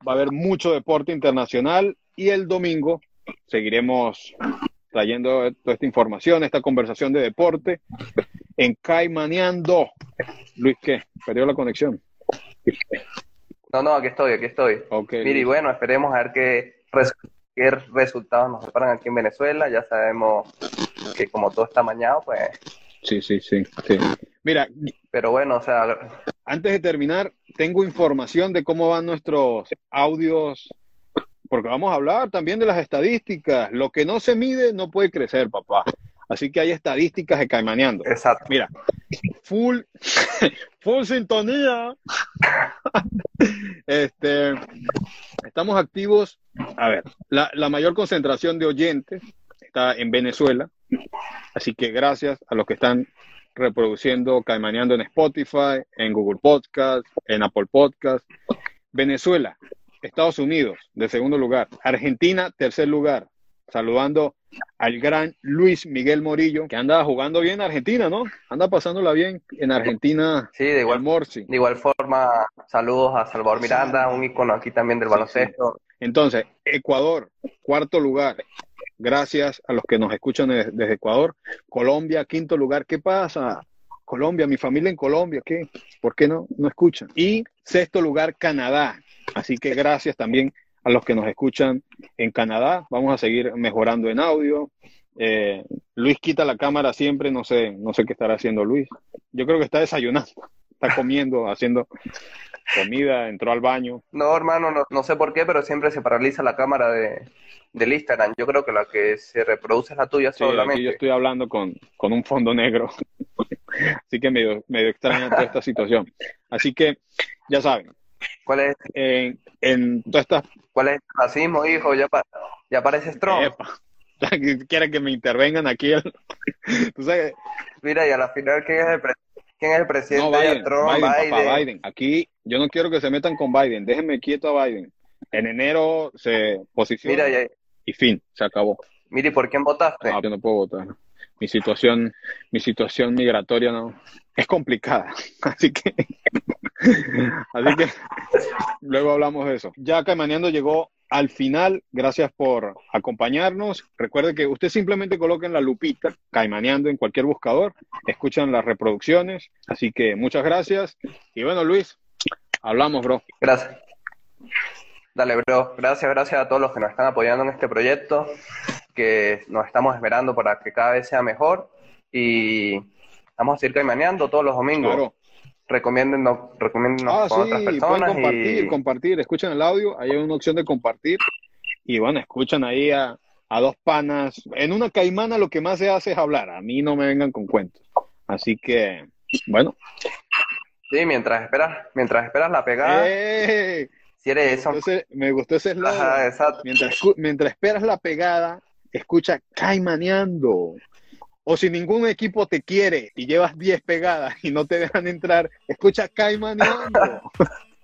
Speaker 1: va a haber mucho deporte internacional y el domingo seguiremos trayendo toda esta información, esta conversación de deporte en Caimaneando. Luis, ¿qué? ¿Perdió la conexión?
Speaker 3: No, no, aquí estoy, aquí estoy.
Speaker 1: Ok.
Speaker 3: Mira, y bueno, esperemos a ver qué, res- qué resultados nos separan aquí en Venezuela. Ya sabemos que como todo está mañado, pues...
Speaker 1: Sí, sí, sí, sí. Mira,
Speaker 3: Pero bueno, o sea,
Speaker 1: Antes de terminar, tengo información de cómo van nuestros audios, porque vamos a hablar también de las estadísticas. Lo que no se mide no puede crecer, papá. Así que hay estadísticas de Caimaneando.
Speaker 3: exacto.
Speaker 1: Mira, full, full sintonía. Este, estamos activos. A ver, la, la mayor concentración de oyentes está en Venezuela. Así que gracias a los que están reproduciendo Caimaneando en Spotify, en Google Podcast, en Apple Podcast. Venezuela, Estados Unidos, de segundo lugar. Argentina, tercer lugar. Saludando al gran Luis Miguel Morillo, que anda jugando bien en Argentina, ¿no? Anda pasándola bien en Argentina.
Speaker 3: Sí, de igual,
Speaker 1: Morsi.
Speaker 3: de igual forma, saludos a Salvador Miranda, un icono aquí también del
Speaker 1: Sí,
Speaker 3: baloncesto.
Speaker 1: Entonces, Ecuador, cuarto lugar. Gracias a los que nos escuchan desde, desde Ecuador. Colombia, quinto lugar. ¿Qué pasa? Colombia, mi familia en Colombia, ¿qué? ¿Por qué no, no escuchan? Y sexto lugar, Canadá. Así que gracias también a los que nos escuchan en Canadá. Vamos a seguir mejorando en audio. Eh, Luis quita la cámara siempre, no sé, no sé qué estará haciendo Luis. Yo creo que está desayunando, está comiendo, haciendo comida, entró al baño.
Speaker 3: No, hermano, no, no sé por qué, pero siempre se paraliza la cámara de, del Instagram. Yo creo que la que se reproduce es la tuya
Speaker 1: Sí,
Speaker 3: solamente.
Speaker 1: yo estoy hablando con, con un fondo negro. Así que medio, medio extraña toda esta situación. Así que, ya saben,
Speaker 3: ¿Cuál es,
Speaker 1: en, en todas estas...
Speaker 3: cuál es el racismo, hijo? Ya, pa- ya parece Trump.
Speaker 1: Quieren que me intervengan aquí. Tú sabes,
Speaker 3: Mira, y a la final, ¿quién es el, pre- quién es el presidente?
Speaker 1: no, Biden,
Speaker 3: Trump,
Speaker 1: Biden, papá,
Speaker 3: Biden.
Speaker 1: Biden. Aquí yo no quiero que se metan con Biden. Déjenme quieto a Biden. En enero se posiciona
Speaker 3: Mira, y,
Speaker 1: y fin, se acabó.
Speaker 3: mira, ¿y por quién votaste?
Speaker 1: No, yo no puedo votar. Mi situación, mi situación migratoria no es complicada. Así que, así que luego hablamos de eso. Ya Caimaneando llegó al final. Gracias por acompañarnos. Recuerde que usted simplemente coloca en la lupita Caimaneando en cualquier buscador. Escuchan las reproducciones. Así que muchas gracias. Y bueno, Luis, hablamos, bro.
Speaker 3: Gracias. Dale, bro. Gracias, gracias a todos los que nos están apoyando en este proyecto, que nos estamos esperando para que cada vez sea mejor y vamos a seguir caimaneando todos los domingos.
Speaker 1: Claro.
Speaker 3: Recomiéndennos, recomiéndennos
Speaker 1: Ah,
Speaker 3: con
Speaker 1: sí,
Speaker 3: otras
Speaker 1: pueden
Speaker 3: personas
Speaker 1: compartir,
Speaker 3: y
Speaker 1: compartir. Escuchan el audio, ahí hay una opción de compartir. Y bueno, escuchan ahí a, a dos panas. En una caimana lo que más se hace es hablar. A mí no me vengan con cuentos. Así que, bueno.
Speaker 3: sí, mientras esperas, mientras esperas la pegada,
Speaker 1: ¡Eh!
Speaker 3: si eres eso.
Speaker 1: Entonces, me gustó ese.
Speaker 3: Ajá, exacto.
Speaker 1: Mientras, mientras esperas la pegada, escucha caimaneando. O si ningún equipo te quiere y llevas 10 pegadas y no te dejan entrar, escucha caimaneando.